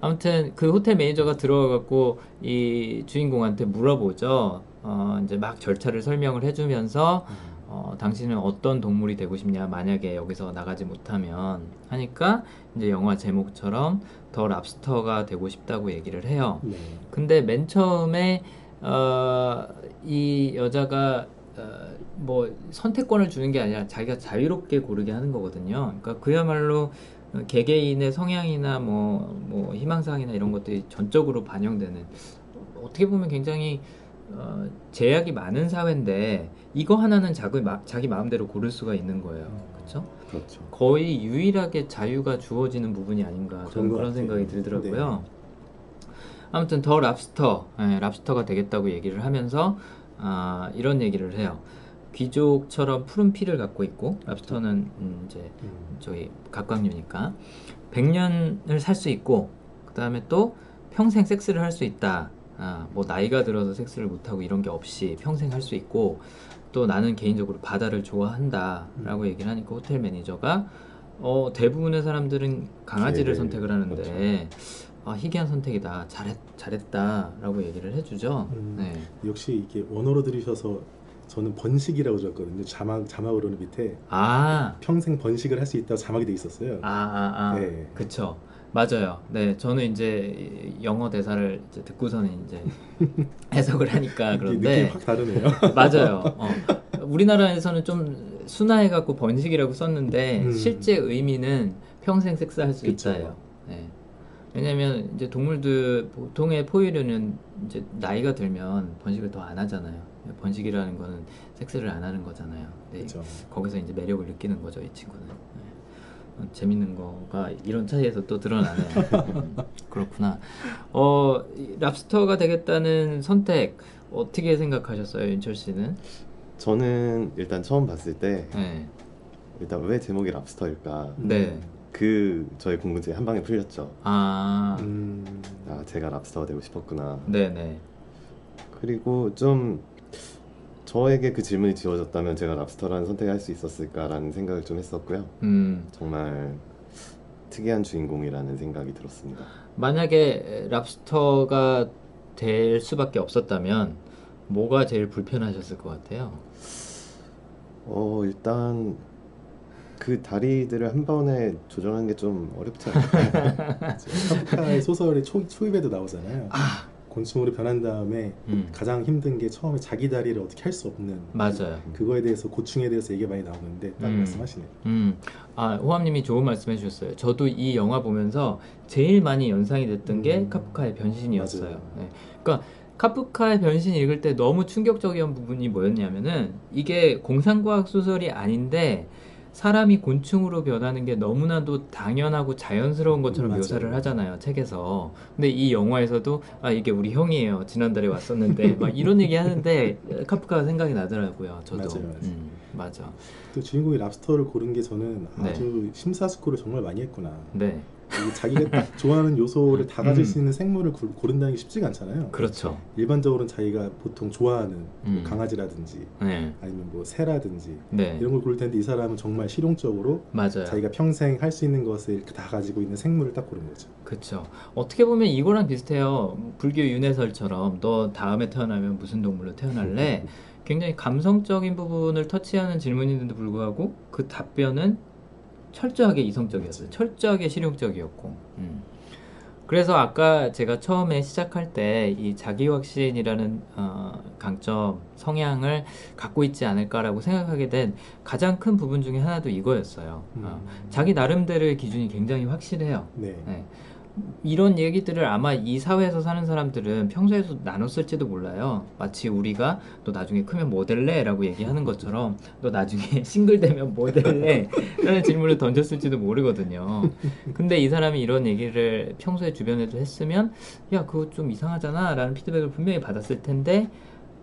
아무튼 그 호텔 매니저가 들어와갖고 이 주인공한테 물어보죠. 어, 이제 막 절차를 설명을 해주면서 어, 당신은 어떤 동물이 되고 싶냐? 만약에 여기서 나가지 못하면 하니까 이제 영화 제목처럼 더 랍스터가 되고 싶다고 얘기를 해요. 네. 근데 맨 처음에 어, 이 여자가 어, 뭐 선택권을 주는 게 아니라 자기가 자유롭게 고르게 하는 거거든요. 그러니까 그야말로 개개인의 성향이나 뭐, 뭐 희망사항이나 이런 것들이 전적으로 반영되는 어떻게 보면 굉장히 어, 제약이 많은 사회인데 이거 하나는 자기, 마, 자기 마음대로 고를 수가 있는 거예요. 그렇죠? 그렇죠. 거의 유일하게 자유가 주어지는 부분이 아닌가 저는 것 그런 같아요. 생각이 들더라고요. 아무튼 더 랍스터, 예, 랍스터가 되겠다고 얘기를 하면서 아, 이런 얘기를 해요. 귀족처럼 푸른 피를 갖고 있고 랍스터는 음, 이제 음. 저희 각광류니까 100년을 살 수 있고 그 다음에 또 평생 섹스를 할 수 있다. 아, 뭐 나이가 들어서 섹스를 못하고 이런 게 없이 평생 할 수 있고 또 나는 개인적으로 바다를 좋아한다 라고 얘기를 하니까 호텔 매니저가 어, 대부분의 사람들은 강아지를 개를, 선택을 하는데 그렇죠. 아, 희귀한 선택이다. 잘했, 잘했다 라고 얘기를 해주죠. 음. 네. 역시 이게 원어로 들으셔서 저는 번식이라고 적었거든요. 자막 자막으로는 밑에 아, 평생 번식을 할 수 있다고 자막이 돼 있었어요. 아, 아, 아. 네. 그쵸. 맞아요. 네, 저는 이제 영어 대사를 이제 듣고서는 이제 해석을 하니까 그런데 확 다르네요. 맞아요. 어. 우리나라에서는 좀 순화해갖고 번식이라고 썼는데 음. 실제 의미는 평생 섹스할 수 그쵸. 있다요. 네. 왜냐면 이제 동물들 보통의 포유류는 이제 나이가 들면 번식을 더 안 하잖아요. 번식이라는 거는 섹스를 안 하는 거잖아요. 네. 그렇죠. 거기서 이제 매력을 느끼는 거죠, 이 친구는. 네. 어, 재밌는 거가 이런 차이에서 또 드러나네요. 음, 그렇구나. 어, 이 랍스터가 되겠다는 선택 어떻게 생각하셨어요, 윤철 씨는? 저는 일단 처음 봤을 때 네. 일단 왜 제목이 랍스터일까 네. 그 저의 궁금증이 한 방에 풀렸죠. 아, 음, 아 제가 랍스터가 되고 싶었구나. 네네. 그리고 좀 저에게 그 질문이 지워졌다면 제가 랍스터라는 선택을 할 수 있었을까라는 생각을 좀 했었고요. 음, 정말 특이한 주인공이라는 생각이 들었습니다. 만약에 랍스터가 될 수밖에 없었다면 뭐가 제일 불편하셨을 것 같아요? 어 일단 그 다리들을 한 번에 조정하는 게 좀 어렵지 않을까요? 카프카의 소설의 초, 초입에도 나오잖아요. 곤충으로 변한 다음에 음, 가장 힘든 게 처음에 자기 다리를 어떻게 할 수 없는 맞아요. 그거에 대해서 고충에 대해서 얘기 많이 나오는데 딱 음. 말씀하시네요. 음, 아, 호암님이 좋은 말씀 해 주셨어요. 저도 이 영화 보면서 제일 많이 연상이 됐던 게 음. 카프카의 변신이었어요. 네. 그러니까 카프카의 변신 읽을 때 너무 충격적인 부분이 뭐였냐면은 이게 공상과학 소설이 아닌데 사람이 곤충으로 변하는 게 너무나도 당연하고 자연스러운 것처럼 맞아요. 묘사를 하잖아요, 책에서. 근데 이 영화에서도 아, 이게 우리 형이에요. 지난달에 왔었는데 막 이런 얘기 하는데 카프카가 생각이 나더라고요. 저도. 맞아요, 맞아요. 음, 맞아. 또 주인공이 랍스터를 고른 게 저는 네. 아주 심사숙고를 정말 많이 했구나. 네. 자기가 딱 좋아하는 요소를 다 가질 음. 수 있는 생물을 고, 고른다는 게 쉽지가 않잖아요. 그렇죠. 일반적으로는 자기가 보통 좋아하는 뭐 음. 강아지라든지 네. 아니면 뭐 새라든지 네. 이런 걸 고를 텐데 이 사람은 정말 실용적으로 맞아요. 자기가 평생 할 수 있는 것을 다 가지고 있는 생물을 딱 고른 거죠. 그렇죠. 어떻게 보면 이거랑 비슷해요. 불교 윤회설처럼 너 다음에 태어나면 무슨 동물로 태어날래? 굉장히 감성적인 부분을 터치하는 질문인데도 불구하고 그 답변은 철저하게 이성적이었어요. 철저하게 실용적이었고. 음. 그래서 아까 제가 처음에 시작할 때 이 자기 확신이라는 어, 강점, 성향을 갖고 있지 않을까라고 생각하게 된 가장 큰 부분 중에 하나도 이거였어요. 어, 자기 나름대로의 기준이 굉장히 확실해요. 네. 네. 이런 얘기들을 아마 이 사회에서 사는 사람들은 평소에도 나눴을지도 몰라요. 마치 우리가 너 나중에 크면 뭐 될래? 라고 얘기하는 것처럼 너 나중에 싱글 되면 뭐 될래? 라는 질문을 던졌을지도 모르거든요. 근데 이 사람이 이런 얘기를 평소에 주변에도 했으면 야, 그거 좀 이상하잖아? 라는 피드백을 분명히 받았을 텐데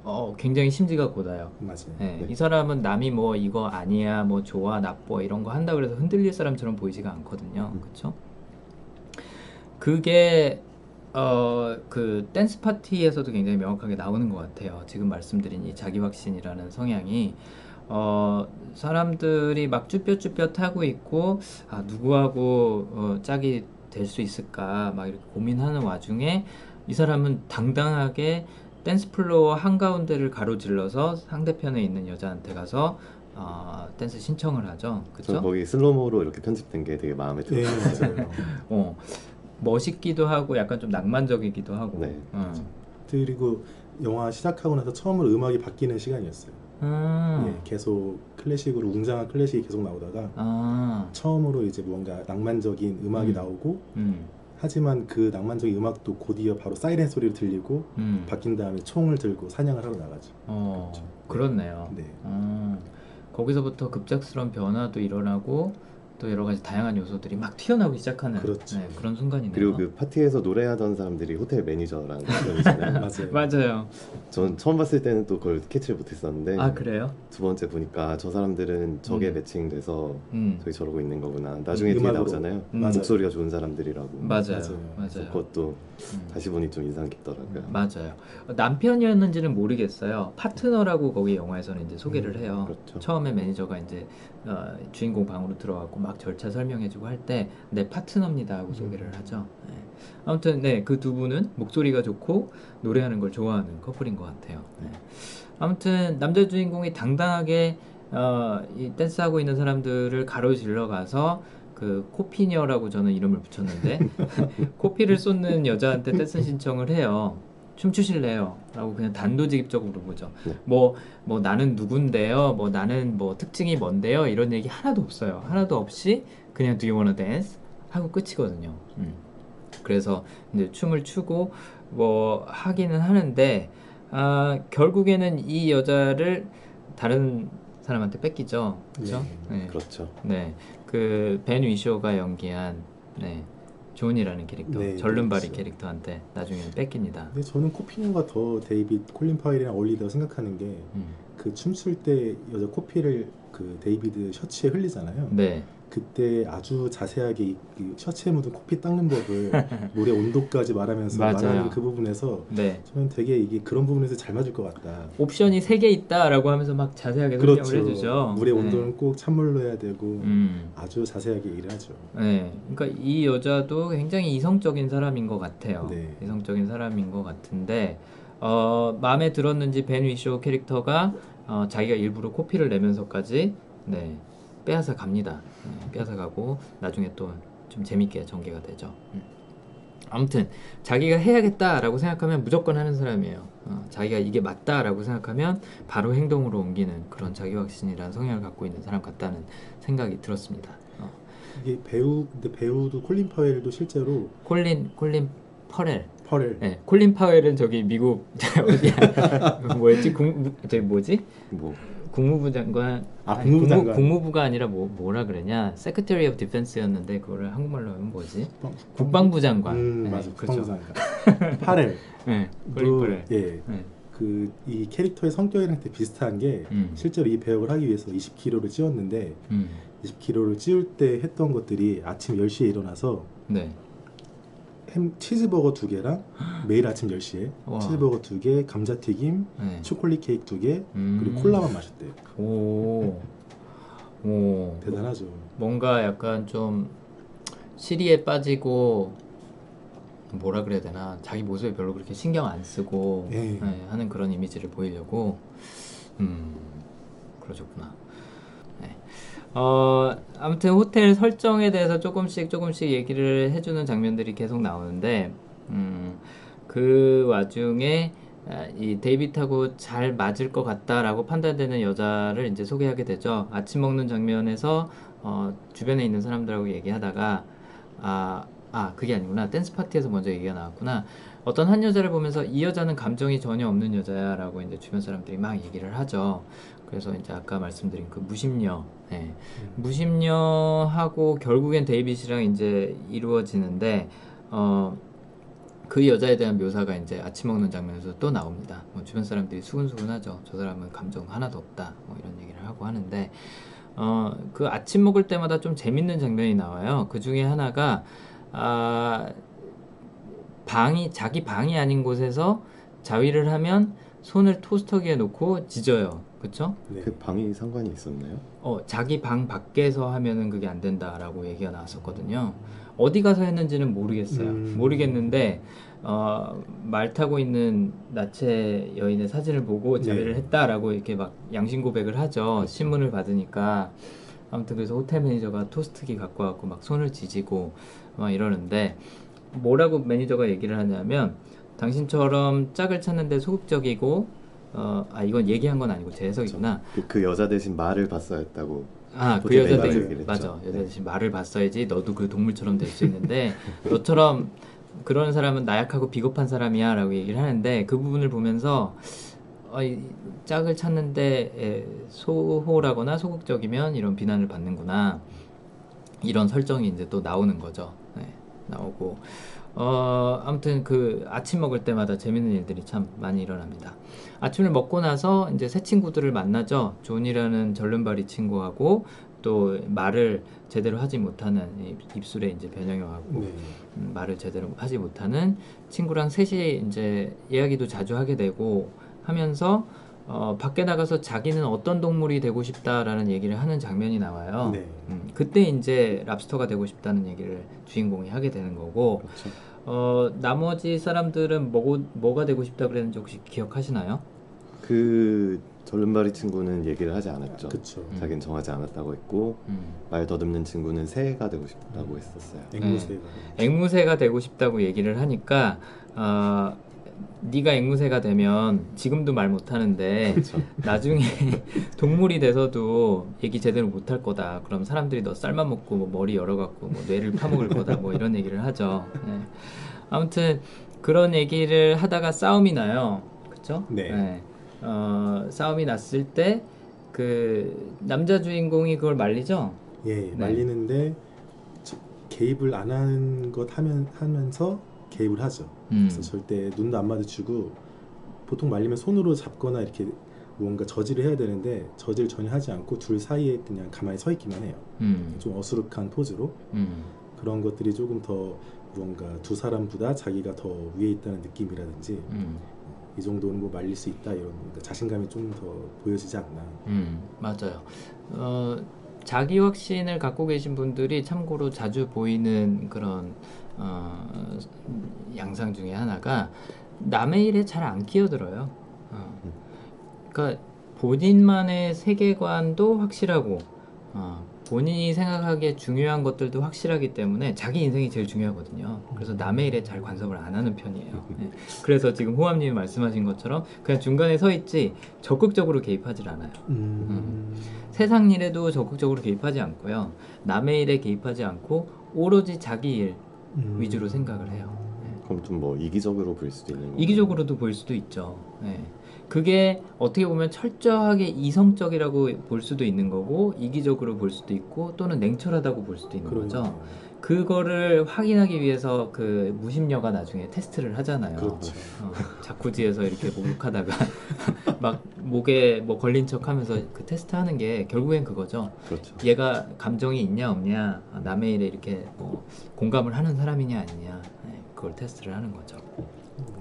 어, 굉장히 심지가 고다요. 맞아요. 네, 네. 이 사람은 남이 뭐 이거 아니야, 뭐 좋아, 나빠 이런 거 한다 그래서 흔들릴 사람처럼 보이지가 않거든요. 음. 그렇죠? 그게 어 그 댄스 파티에서도 굉장히 명확하게 나오는 것 같아요. 지금 말씀드린 이 자기 확신이라는 성향이 어 사람들이 막 쭈뼛쭈뼛 하고 있고 아 누구하고 어, 짝이 될 수 있을까 막 이렇게 고민하는 와중에 이 사람은 당당하게 dance floor 한가운데를 가로질러서 상대편에 있는 여자한테 가서 어, 댄스 신청을 하죠. 저 그렇죠? 거기 slow-mo로 이렇게 편집된 게 되게 마음에 네, 들었어요. 맞아요. 어, 멋있기도 하고 약간 좀 낭만적이기도 하고. 네. 어. 그리고 영화 시작하고 나서 처음으로 음악이 바뀌는 시간이었어요. 음. 예, 계속 클래식으로 웅장한 클래식이 계속 나오다가 아. 처음으로 이제 뭔가 낭만적인 음악이 음. 나오고 음. 하지만 그 낭만적인 음악도 곧이어 바로 사이렌 소리를 들리고 음. 바뀐 다음에 총을 들고 사냥을 하러 나가죠. 어. 그렇죠. 그렇네요. 네. 어. 거기서부터 급작스러운 변화도 일어나고 또 여러 가지 다양한 요소들이 막 튀어나오기 시작하는 그렇죠. 네, 그런 순간이네요. 그리고 그 파티에서 노래하던 사람들이 호텔 매니저라는 분이잖아요. 맞아요. 맞아요. 전 처음 봤을 때는 또 그걸 캐치를 못했었는데 아 그래요? 두 번째 보니까 저 사람들은 저게 음. 매칭돼서 음 저기 저러고 있는 거구나. 나중에 뒤에. 나오잖아요. 음. 목소리가 좋은 사람들이라고. 맞아요 맞아요. 맞아요. 그것도 음. 다시 보니 좀 인상 깊더라고요. 맞아요. 남편이었는지는 모르겠어요. 파트너라고 거기 영화에서는 이제 소개를 음, 해요. 그렇죠. 처음에 매니저가 이제 어, 주인공 방으로 들어가고 막 절차 설명해주고 할 때 내 파트너입니다 하고 소개를 음. 하죠. 네. 아무튼 네 그 두 분은 목소리가 좋고 노래하는 걸 좋아하는 커플인 것 같아요. 네. 아무튼 남자 주인공이 당당하게 어, 이 댄스하고 있는 사람들을 가로질러 가서 그 코피녀라고 저는 이름을 붙였는데 코피를 쏟는 여자한테 댄스 신청을 해요. 춤추실래요? 라고 그냥 단도직입적으로 보죠. 네. 뭐, 뭐 나는 누군데요? 뭐 나는 뭐 특징이 뭔데요? 이런 얘기 하나도 없어요. 하나도 없이 그냥 Do you wanna dance? 하고 끝이거든요. 음. 그래서 이제 춤을 추고 뭐 하기는 하는데 아, 결국에는 이 여자를 다른 사람한테 뺏기죠. 그렇죠? 네. 그렇죠. 네. 그 벤 위쇼가 연기한 네. 존이라는 캐릭터, 네, 절름발이 그렇죠. 캐릭터한테 나중에는 뺏깁니다. 근데 저는 코피녀가 더 데이빗 콜린 파렐이랑 어울리다고 생각하는 게 그 음. 춤출 때 여자 코피를 그 데이비드 셔츠에 흘리잖아요. 네. 그때 아주 자세하게 이, 이 셔츠에 묻은 코피 닦는 법을 노래 온도까지 말하면서 맞아요. 말하는 그 부분에서 네. 저는 되게 이게 그런 부분에서 잘 맞을 것 같다. 옵션이 세 개 있다라고 하면서 막 자세하게 설명을 그렇죠. 해주죠. 물의 네. 온도는 꼭 찬물로 해야 되고 음. 아주 자세하게 얘기를 하죠. 네, 그러니까 이 여자도 굉장히 이성적인 사람인 것 같아요. 네. 이성적인 사람인 것 같은데 어, 마음에 들었는지 벤 위쇼 캐릭터가 어, 자기가 일부러 코피를 내면서까지 네, 빼앗아 갑니다. 네, 빼앗아 가고 나중에 또 좀 재밌게 전개가 되죠. 음. 아무튼 자기가 해야겠다라고 생각하면 무조건 하는 사람이에요. 어, 자기가 이게 맞다라고 생각하면 바로 행동으로 옮기는 그런 자기 확신이라는 성향을 갖고 있는 사람 같다는 생각이 들었습니다. 어. 이게 배우 근데 배우도 콜린 파웰도 실제로 콜린 콜린 퍼렐. 펄을 네, 콜린 파웰은 저기 미국 어디야? 뭐였지? 국 저기 뭐지? 뭐 국무부 장관. 아, 아니, 국무부 장관. 국무, 가 아니라 뭐 뭐라 그러냐? Secretary of Defense였는데 그거를 한국말로 하면 뭐지? 국방- 국방부 장관. 음 네, 맞아 그렇죠. 국방부 장관 파렐 네, 퍼렐. 예. 네. 그이 캐릭터의 성격이랑 되게 비슷한 게 음. 실제로 이 배역을 하기 위해서 20kg를 찌웠는데 음. 20kg를 찌울 때 했던 것들이 아침 10시에 일어나서 네. 햄 치즈버거 두 개랑 매일 아침 10시에 와. 치즈버거 두 개, 감자튀김, 네. 초콜릿 케이크 두 개, 음. 그리고 콜라만 마셨대요. 오. 오. 대단하죠. 뭔가 약간 좀 시리에 빠지고 뭐라 그래야 되나 자기 모습에 별로 그렇게 신경 안 쓰고 예. 네, 하는 그런 이미지를 보이려고 음 그러셨구나. 네. 어 아무튼 호텔 설정에 대해서 조금씩 조금씩 얘기를 해주는 장면들이 계속 나오는데 음 그 와중에 아, 이 데이빗하고 잘 맞을 것 같다라고 판단되는 여자를 이제 소개하게 되죠. 아침 먹는 장면에서 어, 주변에 있는 사람들하고 얘기하다가 아, 아 그게 아니구나 댄스 파티에서 먼저 얘기가 나왔구나. 어떤 한 여자를 보면서 이 여자는 감정이 전혀 없는 여자야라고 이제 주변 사람들이 막 얘기를 하죠. 그래서 이제 아까 말씀드린 그 무심녀, 네. 무심녀하고 결국엔 데이빗이랑 이제 이루어지는데 어. 그 여자에 대한 묘사가 이제 아침 먹는 장면에서 또 나옵니다. 뭐 주변 사람들이 수근수근하죠. 저 사람은 감정 하나도 없다. 뭐 이런 얘기를 하고 하는데 어, 그 아침 먹을 때마다 좀 재밌는 장면이 나와요. 그 중에 하나가 아, 방이 자기 방이 아닌 곳에서 자위를 하면 손을 토스터기에 놓고 지져요. 그쵸? 네. 그 방이 상관이 있었나요? 어, 자기 방 밖에서 하면은 그게 안 된다라고 얘기가 나왔었거든요. 어디 가서 했는지는 모르겠어요. 음. 모르겠는데 어, 말 타고 있는 나체 여인의 사진을 보고 네. 자위를 했다라고 이렇게 막 양심 고백을 하죠. 신문을 받으니까 아무튼 그래서 호텔 매니저가 토스트기 갖고 와갖고 막 손을 지지고 막 이러는데 뭐라고 매니저가 얘기를 하냐면 당신처럼 짝을 찾는데 소극적이고 어, 아 이건 얘기한 건 아니고 제 해석이구나. 그, 그 여자 대신 말을 봤어야 했다고. 아, 그 여자 대신 맞아. 여자 네. 대신 말을 봤어야지 너도 그 동물처럼 될 수 있는데 너처럼 그런 사람은 나약하고 비겁한 사람이야라고 얘기를 하는데 그 부분을 보면서 어, 이 짝을 찾는데 에, 소홀하거나 소극적이면 이런 비난을 받는구나 이런 설정이 이제 또 나오는 거죠. 네, 나오고 어, 아무튼 그 아침 먹을 때마다 재밌는 일들이 참 많이 일어납니다. 아침을 먹고 나서 이제 새 친구들을 만나죠. 존이라는 절름발이 친구하고 또 말을 제대로 하지 못하는 입- 입술에 이제 변형이 와갖고 네. 음, 말을 제대로 하지 못하는 친구랑 셋이 이제 이야기도 자주 하게 되고 하면서 어, 밖에 나가서 자기는 어떤 동물이 되고 싶다라는 얘기를 하는 장면이 나와요. 네. 음, 그때 이제 랍스터가 되고 싶다는 얘기를 주인공이 하게 되는 거고 그렇죠. 어, 나머지 사람들은 뭐, 뭐가 되고 싶다 그랬는지 혹시 기억하시나요? 그 절름발이 친구는 얘기를 하지 않았죠. 그쵸. 음. 자기는 정하지 않았다고 했고 음. 말 더듬는 친구는 새가 되고 싶다고 했었어요. 앵무새가. 앵무새가 되고 싶다고 얘기를 하니까 어, 네가 앵무새가 되면 지금도 말 못하는데 그렇죠. 나중에 동물이 돼서도 얘기 제대로 못할 거다. 그럼 사람들이 너 쌀만 먹고 뭐 머리 열어갖고 뭐 뇌를 파먹을 거다. 뭐 이런 얘기를 하죠. 네. 아무튼 그런 얘기를 하다가 싸움이 나요. 그쵸? 네. 어, 싸움이 났을 때 그 남자 주인공이 그걸 말리죠. 예, 말리는데 저- 개입을 안 하는 것 하면 하면서 개입을 하죠. 음. 그래서 절대 눈도 안 마주치고 보통 말리면 손으로 잡거나 이렇게 뭔가 저지를 해야 되는데 저지를 전혀 하지 않고 둘 사이에 그냥 가만히 서 있기만 해요. 음. 좀 어수룩한 포즈로 음. 그런 것들이 조금 더 무언가 두 사람보다 자기가 더 위에 있다는 느낌이라든지 음. 이 정도는 뭐 말릴 수 있다 이런 뭔가 자신감이 좀 더 보여지지 않나. 음, 맞아요. 어, 자기 확신을 갖고 계신 분들이 참고로 자주 보이는 그런 어, 양상 중에 하나가 남의 일에 잘 안 끼어들어요. 어. 그러니까 본인만의 세계관도 확실하고 어, 본인이 생각하기에 중요한 것들도 확실하기 때문에 자기 인생이 제일 중요하거든요. 그래서 남의 일에 잘 간섭을 안 하는 편이에요. 네. 그래서 지금 호암님이 말씀하신 것처럼 그냥 중간에 서 있지 적극적으로 개입하지 않아요. 음. 세상 일에도 적극적으로 개입하지 않고요. 남의 일에 개입하지 않고 오로지 자기 일 음. 위주로 생각을 해요. 네. 그럼 좀 뭐 이기적으로 보일 수도 있는. 이기적으로도 보일 수도 있죠. 네. 그게 어떻게 보면 철저하게 이성적이라고 볼 수도 있는 거고 이기적으로 볼 수도 있고 또는 냉철하다고 볼 수도 있는 거죠. 그러니까요. 그거를 확인하기 위해서 그 무심녀가 나중에 테스트를 하잖아요. 그렇죠. 어, 자쿠지에서 이렇게 목욕하다가 막 목에 뭐 걸린 척하면서 그 테스트하는 게 결국엔 그거죠. 그렇죠. 얘가 감정이 있냐 없냐 아, 남의 일에 이렇게 뭐 공감을 하는 사람이냐 아니냐 네, 그걸 테스트를 하는 거죠.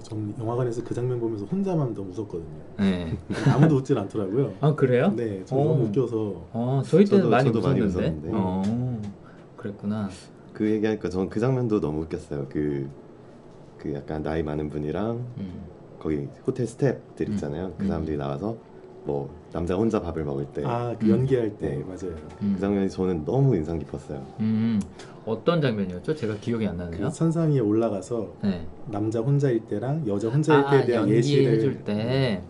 전 영화관에서 그 장면 보면서 혼자만 너무 웃었거든요. 네. 아무도 웃질 않더라고요. 아 그래요? 네, 저 어. 너무 웃겨서 어 저희 때는 저도- 많이 저도 많이 웃었는데. 웃었는데. 어 그랬구나. 그 얘기하니까 전 그 장면도 너무 웃겼어요. 그, 그 약간 나이 많은 분이랑 음. 거기 호텔 스태프들 음. 있잖아요. 그 음. 사람들이 나와서 뭐 남자 혼자 밥을 먹을 때그 아, 그 음. 연기할 때 네. 맞아요. 음. 장면이 저는 너무 인상 깊었어요. 음. 어떤 장면이었죠? 제가 기억이 안 나네요. 그 선상 위에 올라가서 네. 남자 혼자일 때랑 여자 혼자일 때에 아, 대한 예시를 연기해줄 때.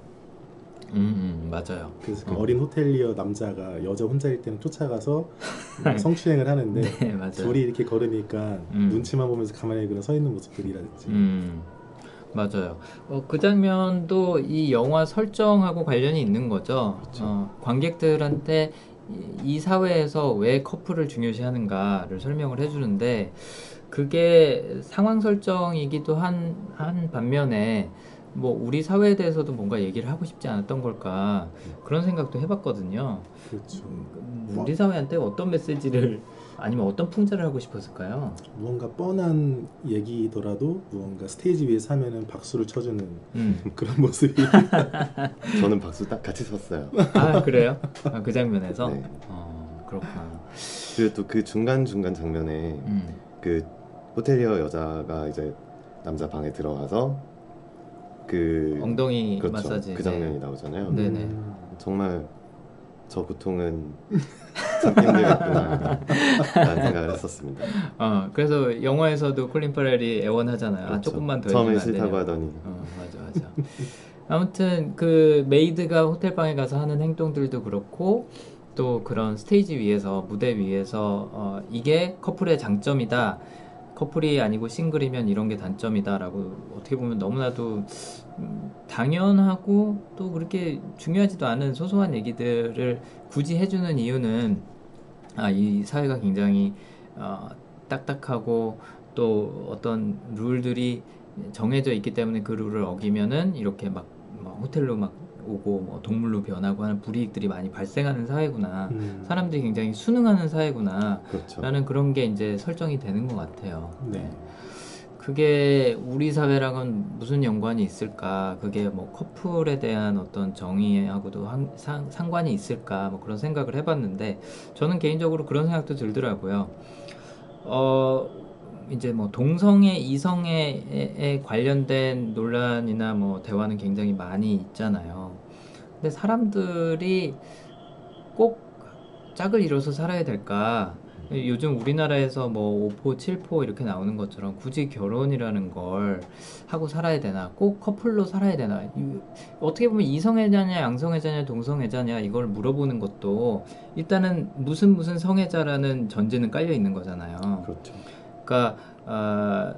음, 음 맞아요. 그래서 그 어. 어린 호텔리어 남자가 여자 혼자일 때는 쫓아가서 성추행을 하는데 네. 둘이 이렇게 걸으니까 음. 눈치만 보면서 가만히 그냥 서 있는 모습들이라든지 음, 맞아요. 어, 그 장면도 이 영화 설정하고 관련이 있는 거죠. 그렇죠. 어, 관객들한테 이, 이 사회에서 왜 커플을 중요시하는가를 설명을 해주는데 그게 상황 설정이기도 한, 한 반면에 뭐 우리 사회에 대해서도 뭔가 얘기를 하고 싶지 않았던 걸까 그런 생각도 해봤거든요. 그렇죠. 음, 우리 사회한테 어떤 메시지를 아니면 어떤 풍자를 하고 싶었을까요? 무언가 뻔한 얘기더라도 무언가 스테이지 위에서 하면은 박수를 쳐주는 음. 그런 모습이 저는 박수 딱 같이 섰어요. 아 그래요? 아, 그 장면에서? 네. 어 그렇구나. 그리고 또 그 중간 중간 장면에 음. 그 호텔리어 여자가 이제 남자 방에 들어가서 그 엉덩이 그렇죠. 마사지. 그 장면이 나오잖아요. 네. 네네. 음, 정말 저 고통은 참기 힘들겠구나 라는 생각을 했었습니다. 어 그래서 영화에서도 콜린 파렐이 애원하잖아요. 아 그렇죠. 조금만 더 처음에 싫다고. 하더니 어 맞아 맞아. 아무튼 그 maid가 호텔 방에 가서 하는 행동들도 그렇고 또 그런 스테이지 위에서 무대 위에서 어, 이게 커플의 장점이다. 커플이 아니고 싱글이면 이런 게 단점이다라고 어떻게 보면 너무나도 음, 당연하고 또 그렇게 중요하지도 않은 소소한 얘기들을 굳이 해주는 이유는 아, 이 사회가 굉장히 어, 딱딱하고 또 어떤 룰들이 정해져 있기 때문에 그 룰을 어기면은 이렇게 막, 막 호텔로 막 오고 뭐 동물로 변하고 하는 불이익들이 많이 발생하는 사회구나. 음. 사람들이 굉장히 순응하는 사회구나. 그렇죠. 라는 그런 게 이제 설정이 되는 것 같아요. 네. 그게 우리 사회랑은 무슨 연관이 있을까? 그게 뭐 커플에 대한 어떤 정의하고도 한- 상, 상관이 있을까? 뭐 그런 생각을 해봤는데 저는 개인적으로 그런 생각도 들더라고요. 어, 이제 뭐 동성애, 이성애에 에 관련된 논란이나 뭐 대화는 굉장히 많이 있잖아요. 근데 사람들이 꼭 짝을 이뤄서 살아야 될까? 요즘 우리나라에서 뭐 5포, 7포 이렇게 나오는 것처럼 굳이 결혼이라는 걸 하고 살아야 되나? 꼭 커플로 살아야 되나? 이- 어떻게 보면 이성애자냐, 양성애자냐, 동성애자냐 이걸 물어보는 것도 일단은 무슨 무슨 성애자라는 전제는 깔려 있는 거잖아요. 그렇죠. 그러니까 아,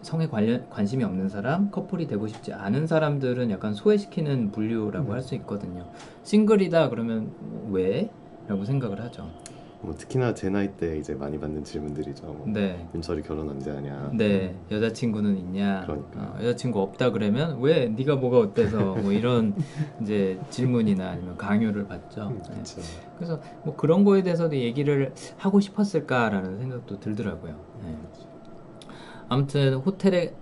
성에 관련 관심이 없는 사람, 커플이 되고 싶지 않은 사람들은 약간 소외시키는 분류라고 음. 할수 있거든요. 싱글이다 그러면 왜? 라고 생각을 하죠. 뭐 특히나 제 나이 때 이제 많이 받는 질문들이죠. 뭐 네. 윤철이 결혼 언제 하냐. 네, 여자친구는 있냐? 그러니까. 어, 여자친구 없다 그러면 왜 네가 뭐가 어때서 뭐 이런 이제 질문이나 아니면 강요를 받죠. 음, 네. 그래서 뭐 그런 거에 대해서도 얘기를 하고 싶었을까라는 생각도 들더라고요. 네. 아무튼 호텔에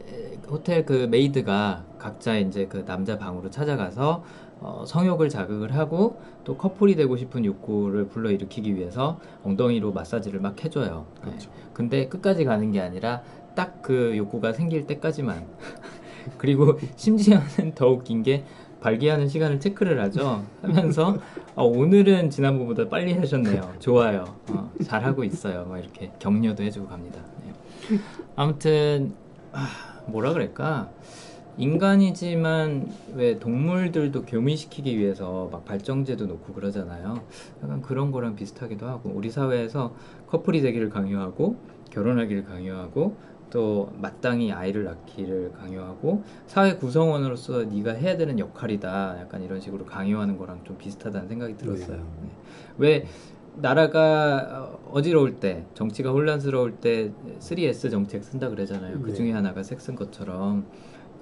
호텔 그 maid가 각자 이제 그 남자 방으로 찾아가서 어, 성욕을 자극을 하고 또 커플이 되고 싶은 욕구를 불러일으키기 위해서 엉덩이로 마사지를 막 해줘요. 네. 그렇죠. 근데 끝까지 가는 게 아니라 딱 그 욕구가 생길 때까지만. 그리고 심지어는 더 웃긴 게 발기하는 시간을 체크를 하죠. 하면서 어, 오늘은 지난번보다 빨리 하셨네요. 좋아요. 어, 잘하고 있어요. 막 이렇게 격려도 해주고 갑니다. 네. 아무튼 아, 뭐라 그럴까? 인간이지만 왜 동물들도 교미시키기 위해서 막 발정제도 놓고 그러잖아요. 약간 그런 거랑 비슷하기도 하고 우리 사회에서 커플이 되기를 강요하고 결혼하기를 강요하고 또 마땅히 아이를 낳기를 강요하고 사회 구성원으로서 네가 해야 되는 역할이다. 약간 이런 식으로 강요하는 거랑 좀 비슷하다는 생각이 들었어요. 네. 네. 왜 나라가 어, 어지러울 때, 정치가 혼란스러울 때 3S 정책 쓴다 그러잖아요. 그 네. 중에 하나가 섹스인 것처럼.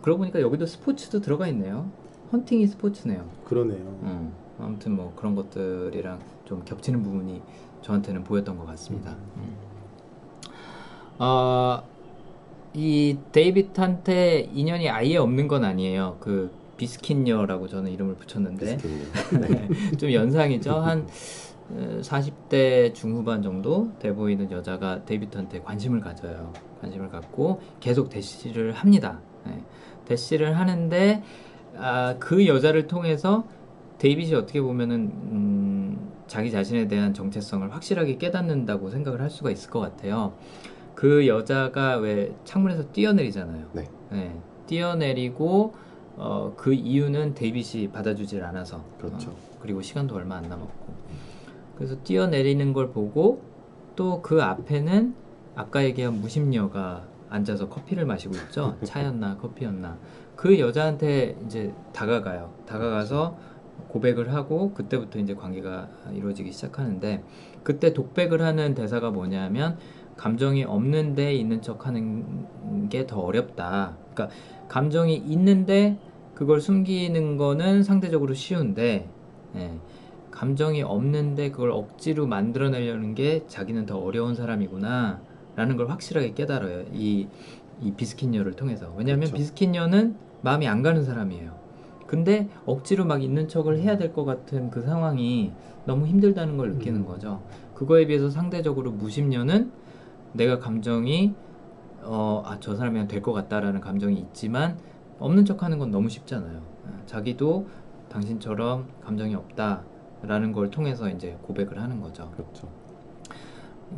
그러고 보니까 여기도 스포츠도 들어가 있네요. 헌팅이 스포츠네요. 그러네요. 음, 아무튼 뭐 그런 것들이랑 좀 겹치는 부분이 저한테는 보였던 것 같습니다. 음. 아, 이 데이빗한테 인연이 아예 없는 건 아니에요. 그 비스킨녀라고 저는 이름을 붙였는데. 네, 좀 연상이죠. 한 어, 40대 중후반 정도 돼 보이는 여자가 데이빗한테 관심을 가져요. 관심을 갖고 계속 대시를 합니다. 네. 대시를 하는데 아, 그 여자를 통해서 데이빗이 어떻게 보면은 음, 자기 자신에 대한 정체성을 확실하게 깨닫는다고 생각을 할 수가 있을 것 같아요. 그 여자가 왜 창문에서 뛰어내리잖아요. 네. 네, 뛰어내리고 어, 그 이유는 데이빗이 받아주질 않아서 그렇죠. 어, 그리고 시간도 얼마 안 남았고 그래서 뛰어내리는 걸 보고 또 그 앞에는 아까 얘기한 무심녀가 앉아서 커피를 마시고 있죠? 차였나 커피였나. 그 여자한테 이제 다가가요. 다가가서 고백을 하고 그때부터 이제 관계가 이루어지기 시작하는데 그때 독백을 하는 대사가 뭐냐면 감정이 없는데 있는 척 하는 게 더 어렵다. 그러니까 감정이 있는데 그걸 숨기는 거는 상대적으로 쉬운데 예, 감정이 없는데 그걸 억지로 만들어내려는 게 자기는 더 어려운 사람이구나 라는 걸 확실하게 깨달아요. 이, 이 비스킷녀를 통해서. 왜냐하면 그렇죠. 비스킷녀는 마음이 안 가는 사람이에요. 근데 억지로 막 있는 척을 해야 될 것 같은 그 상황이 너무 힘들다는 걸 느끼는 음. 거죠. 그거에 비해서 상대적으로 무심녀는 내가 감정이 어, 아, 저 사람이랑 될 것 같다라는 감정이 있지만 없는 척 하는 건 너무 쉽잖아요. 아, 자기도 당신처럼 감정이 없다라는 걸 통해서 이제 고백을 하는 거죠. 그렇죠.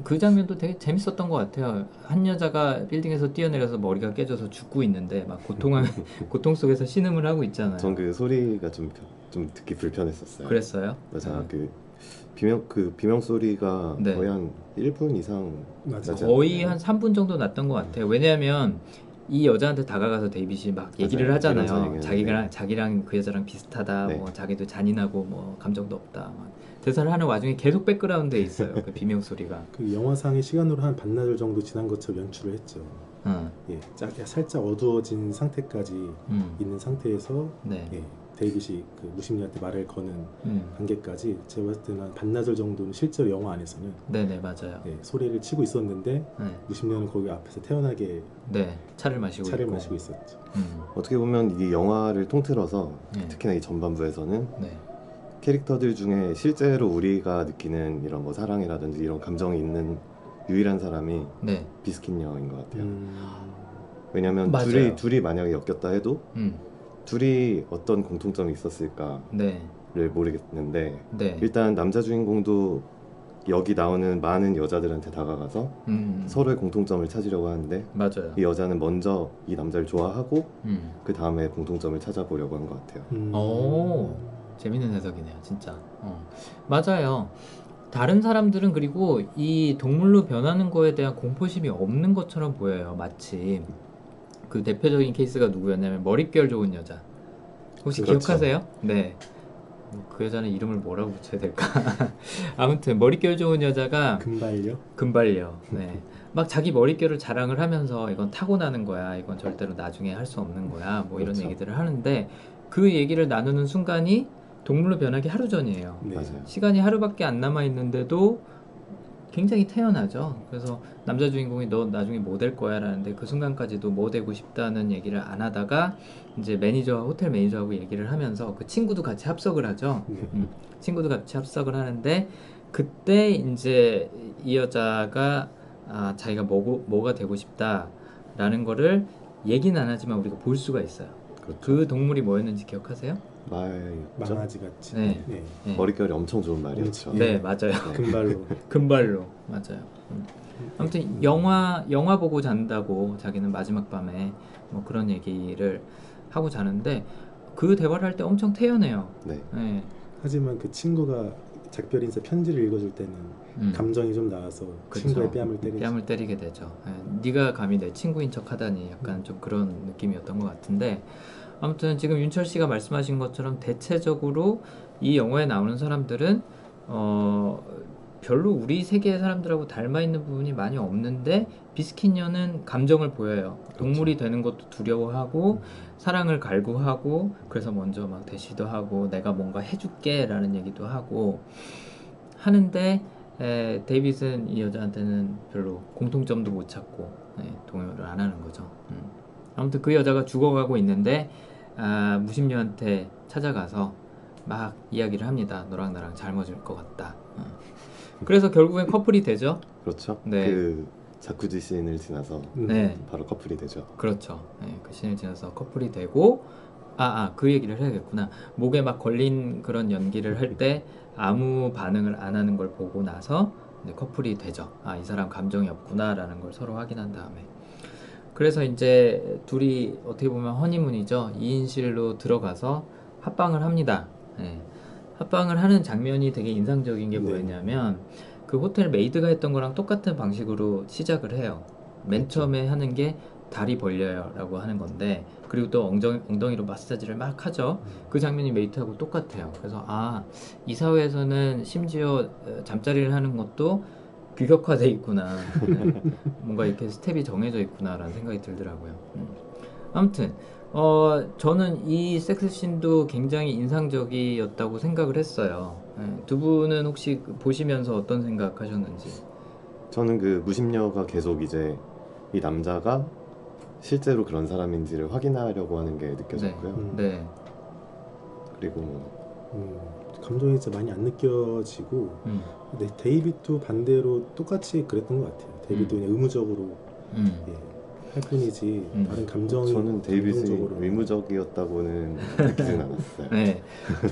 그 장면도 되게 재밌었던 것 같아요. 한 여자가 빌딩에서 뛰어내려서 머리가 깨져서 죽고 있는데 막 고통하, 고통 속에서 신음을 하고 있잖아요. 전 그 소리가 좀 좀 듣기 불편했었어요. 그랬어요? 맞아 아. 그 비명 그 비명 소리가 네. 거의 한 1분 이상 맞아. 거의? 한 3분 정도 났던 것 같아요. 왜냐하면 이 여자한테 다가가서 데이빗이 막 얘기를 맞아요. 하잖아요. 자기랑 자기랑 그 여자랑 비슷하다. 네. 뭐 자기도 잔인하고 뭐 감정도 없다. 막 대사를 하는 와중에 계속 백그라운드에 있어요. 그 비명 소리가. 그 영화상의 시간으로 한 반나절 정도 지난 것처럼 연출을 했죠. 응. 예, 짝- 살짝 어두워진 상태까지 음. 있는 상태에서 네. 예, 데이빗이 그 무심녀한테 말을 거는 음. 단계까지 제가 봤을 때는 한 반나절 정도는 실제로 영화 안에서는 네네 맞아요. 예, 소리를 치고 있었는데 네. 무심리는 거기 앞에서 태연하게 네. 차를 마시고 차를 있고. 마시고 있었죠. 음. 어떻게 보면 이 영화를 통틀어서 네. 특히나 이 전반부에서는 네. 캐릭터들 중에 실제로 우리가 느끼는 이런 뭐 사랑이라든지 이런 감정이 있는 유일한 사람이 네. 비스킨녀인 것 같아요. 음, 왜냐면 맞아요. 둘이 둘이 만약에 엮였다 해도 음. 둘이 어떤 공통점이 있었을까를 네. 모르겠는데 네. 일단 남자 주인공도 여기 나오는 많은 여자들한테 다가가서 음. 서로의 공통점을 찾으려고 하는데 맞아요. 이 여자는 먼저 이 남자를 좋아하고 음. 그 다음에 공통점을 찾아보려고 한 것 같아요. 음. 오. 재밌는 해석이네요, 진짜. 어. 맞아요. 다른 사람들은 그리고 이 동물로 변하는 거에 대한 공포심이 없는 것처럼 보여요. 마치 그 대표적인 케이스가 누구였냐면 머릿결 좋은 여자. 혹시 그렇죠. 기억하세요? 네. 그 여자는 이름을 뭐라고 붙여야 될까? 아무튼 머릿결 좋은 여자가 금발요? 금발려. 네. 막 자기 머릿결을 자랑을 하면서 이건 타고나는 거야. 이건 절대로 나중에 할 수 없는 거야. 뭐 이런 그렇죠. 얘기들을 하는데 그 얘기를 나누는 순간이 동물로 변하기 하루 전이에요. 네. 시간이 하루밖에 안 남아 있는데도 굉장히 태연하죠. 그래서 남자 주인공이 너 나중에 뭐 될 거야 라는데 그 순간까지도 뭐 되고 싶다는 얘기를 안 하다가 이제 매니저 호텔 매니저하고 얘기를 하면서 그 친구도 같이 합석을 하죠. 네. 음, 친구도 같이 합석을 하는데 그때 이제 이 여자가 아, 자기가 뭐고, 뭐가 되고 싶다라는 거를 얘기는 안 하지만 우리가 볼 수가 있어요. 그렇죠. 그 동물이 뭐였는지 기억하세요? 말이었죠. 망아지 같이. 네. 네. 네, 머릿결이 엄청 좋은 말이었죠. 예. 네 맞아요. 금발로. 금발로 맞아요. 음. 아무튼 영화 영화 보고 잔다고 자기는 마지막 밤에 뭐 그런 얘기를 하고 자는데 그 대화를 할 때 엄청 태연해요. 네. 네. 하지만 그 친구가 작별 인사 편지를 읽어줄 때는 음. 감정이 좀 나와서 그쵸. 친구의 뺨을 때리죠. 뺨을 때리게 되죠. 예, 네가 감히 내 친구인 척하다니 약간 좀 그런 느낌이었던 것 같은데 아무튼 지금 윤철 씨가 말씀하신 것처럼 대체적으로 이 영화에 나오는 사람들은 어 별로 우리 세계의 사람들하고 닮아 있는 부분이 많이 없는데 비스키녀는 감정을 보여요. 동물이 되는 것도 두려워하고 사랑을 갈구하고 그래서 먼저 막 대시도 하고 내가 뭔가 해줄게라는 얘기도 하고 하는데 에, 데이빗은 이 여자한테는 별로 공통점도 못 찾고 네, 동요를 안 하는 거죠. 음. 아무튼 그 여자가 죽어가고 있는데 아, 무심녀한테 찾아가서 막 이야기를 합니다. 너랑 나랑 잘 맞을 것 같다. 어. 그래서 결국엔 커플이 되죠. 그렇죠. 네. 그 자쿠지 씬을 지나서 음. 네. 바로 커플이 되죠. 그렇죠. 네, 그 신을 지나서 커플이 되고 아, 아, 그 얘기를 해야겠구나. 목에 막 걸린 그런 연기를 할 때 아무 반응을 안 하는 걸 보고 나서 이제 커플이 되죠. 아, 이 사람 감정이 없구나라는 걸 서로 확인한 다음에. 그래서 이제 둘이 어떻게 보면 허니문이죠. 2인실로 들어가서 합방을 합니다. 네. 합방을 하는 장면이 되게 인상적인 게 네. 뭐였냐면 그 호텔 메이드가 했던 거랑 똑같은 방식으로 시작을 해요. 맨 처음에 하는 게 다리 벌려요 라고 하는 건데 그리고 또 엉덩이, 엉덩이로 마사지를 막 하죠 그 장면이 메이드하고 똑같아요 그래서 아 이 사회에서는 심지어 어, 잠자리를 하는 것도 규격화돼 있구나 네. 뭔가 이렇게 스텝이 정해져 있구나 라는 생각이 들더라고요 음. 아무튼 어 저는 이 섹스씬도 굉장히 인상적이었다고 생각을 했어요 네. 두 분은 혹시 그 보시면서 어떤 생각하셨는지 저는 그 무심녀가 계속 이제 이 남자가 실제로 그런 사람인지를 확인하려고 하는 게 느껴졌고요. 음. 네 그리고 뭐 음, 감정이 진짜 많이 안 느껴지고 음. 네, 데이빗도 반대로 똑같이 그랬던 것 같아요. 데이빗도 음. 그냥 의무적으로 음. 예, 할 뿐이지 음. 다른 감정이 저는 데이빗이 감정적으로 의무적이었다고는 느끼진 않았어요. 네.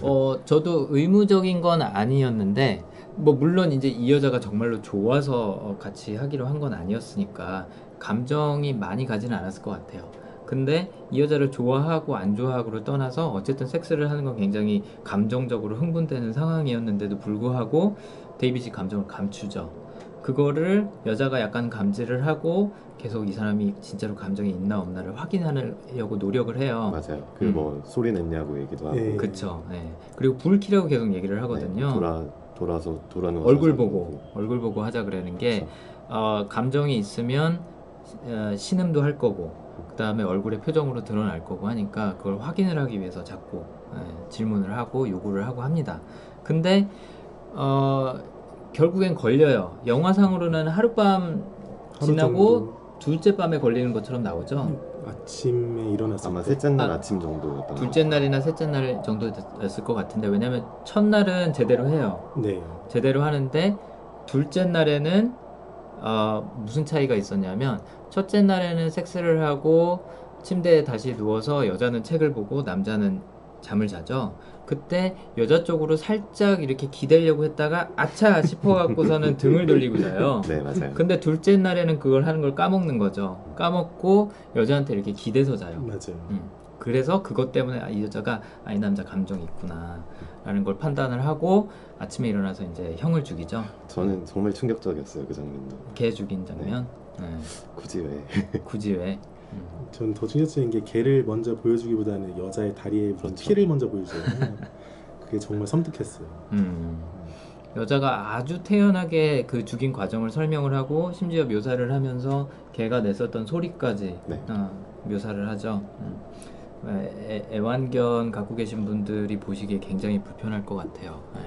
어, 저도 의무적인 건 아니었는데, 뭐, 물론 이제 이 여자가 정말로 좋아서 어, 같이 하기로 한 건 아니었으니까, 감정이 많이 가지는 않았을 것 같아요. 근데 이 여자를 좋아하고 안 좋아하고를 떠나서 어쨌든 섹스를 하는 건 굉장히 감정적으로 흥분되는 상황이었는데도 불구하고 데이빗이 감정을 감추죠. 그거를 여자가 약간 감지를 하고 계속 이 사람이 진짜로 감정이 있나 없나를 확인하려고 노력을 해요. 맞아요. 그 음. 뭐 소리 냈냐고 얘기도 하고 예. 그쵸. 예. 그리고 불키라고 계속 얘기를 하거든요. 네, 돌아 돌아서 돌아누워 얼굴 보고 얼굴 보고 하자 그러는 게 그렇죠. 어, 감정이 있으면 어, 신음도 할 거고 그 다음에 얼굴의 표정으로 드러날 거고 하니까 그걸 확인을 하기 위해서 자꾸 예, 질문을 하고 요구를 하고 합니다. 근데 어, 결국엔 걸려요. 영화상으로는 하룻밤 하루 지나고 정도 둘째 밤에 걸리는 것처럼 나오죠. 아침에 일어났을 아마 때 셋째 날 아, 아, 침 정도였던 둘째 날이나 셋째 날 정도였을 것 같은데 왜냐면 첫날은 제대로 해요. 네. 제대로 하는데 둘째 날에는 어, 무슨 차이가 있었냐면 첫째 날에는 섹스를 하고 침대에 다시 누워서 여자는 책을 보고 남자는 잠을 자죠. 그때 여자 쪽으로 살짝 이렇게 기대려고 했다가 아차 싶어갖고서는 등을 돌리고 자요. 네 맞아요. 근데 둘째 날에는 그걸 하는 걸 까먹는 거죠. 까먹고 여자한테 이렇게 기대서 자요. 맞아요. 음. 그래서 그것 때문에 아, 이 여자가 아, 이 남자 감정이 있구나 라는 걸 판단을 하고 아침에 일어나서 이제 형을 죽이죠. 저는 정말 충격적이었어요 그 장면도. 개 죽인 장면. 네. 굳이 왜? 굳이 왜? 음. 전더 충격적인 게 개를 먼저 보여주기보다는 여자의 다리에 그렇죠. 피를 먼저 보여주잖아요. 그게 정말 섬뜩했어요. 음. 여자가 아주 태연하게 그 죽인 과정을 설명을 하고 심지어 묘사를 하면서 개가 냈었던 소리까지 네. 어, 묘사를 하죠. 음. 애, 애완견 갖고 계신 분들이 보시기에 굉장히 불편할 것 같아요. 네.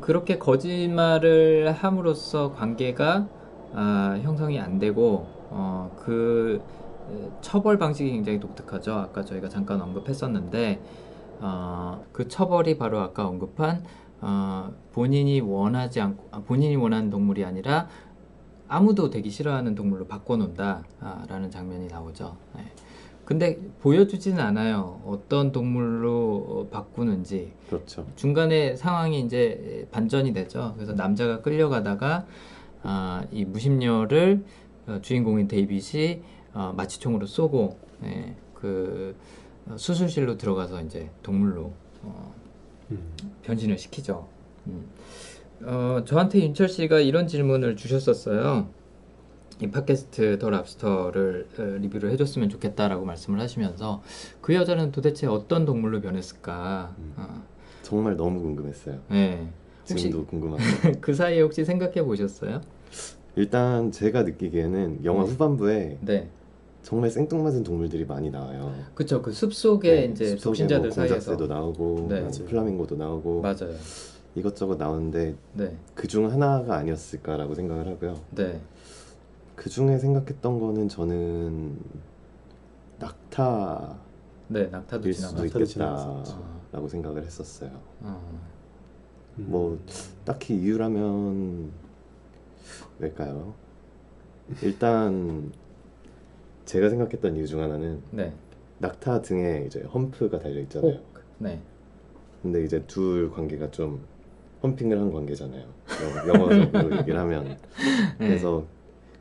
그렇게 거짓말을 함으로써 관계가 아, 형성이 안 되고 어, 그 에, 처벌 방식이 굉장히 독특하죠. 아까 저희가 잠깐 언급했었는데 어, 그 처벌이 바로 아까 언급한 어, 본인이 원하지 않고 아, 본인이 원하는 동물이 아니라 아무도 되기 싫어하는 동물로 바꿔놓는다라는 장면이 나오죠. 네. 근데 보여주지는 않아요. 어떤 동물로 어, 바꾸는지 그렇죠. 중간에 상황이 이제 반전이 되죠. 그래서 남자가 끌려가다가 아, 이 무심녀를 어, 주인공인 데이빗이 어, 마취총으로 쏘고 예, 그 어, 수술실로 들어가서 이제 동물로 어, 음. 변신을 시키죠. 음. 어, 저한테 윤철 씨가 이런 질문을 주셨었어요. 이 팟캐스트 더 랍스터를 어, 리뷰를 해줬으면 좋겠다라고 말씀을 하시면서 그 여자는 도대체 어떤 동물로 변했을까? 음. 어, 정말 너무 궁금했어요. 네. 지금도 궁금하고. 그 사이에 혹시 생각해 보셨어요? 일단 제가 느끼기에는 영화 네. 후반부에 네. 정말 생뚱맞은 동물들이 많이 나와요. 그쵸. 그 숲속에 네, 이제 숲속에 독신자들 뭐 사이에서. 공작새도 나오고 네. 뭐 플라밍고도 나오고 맞아요. 이것저것 나오는데 네. 그중 하나가 아니었을까라고 생각을 하고요. 네. 그 중에 생각했던 거는 저는 낙타일 네. 낙타도 수도 지나가죠. 낙타도. 있겠다라고 생각을 했었어요. 어. 음. 뭐 딱히 이유라면 왜일까요? 일단 제가 생각했던 이유 중 하나는 네. 낙타 등에 이제 험프가 달려 있잖아요. 혹. 네. 근데 이제 둘 관계가 좀 험핑을 한 관계잖아요. 영- 영어적으로 얘기를 하면 네. 그래서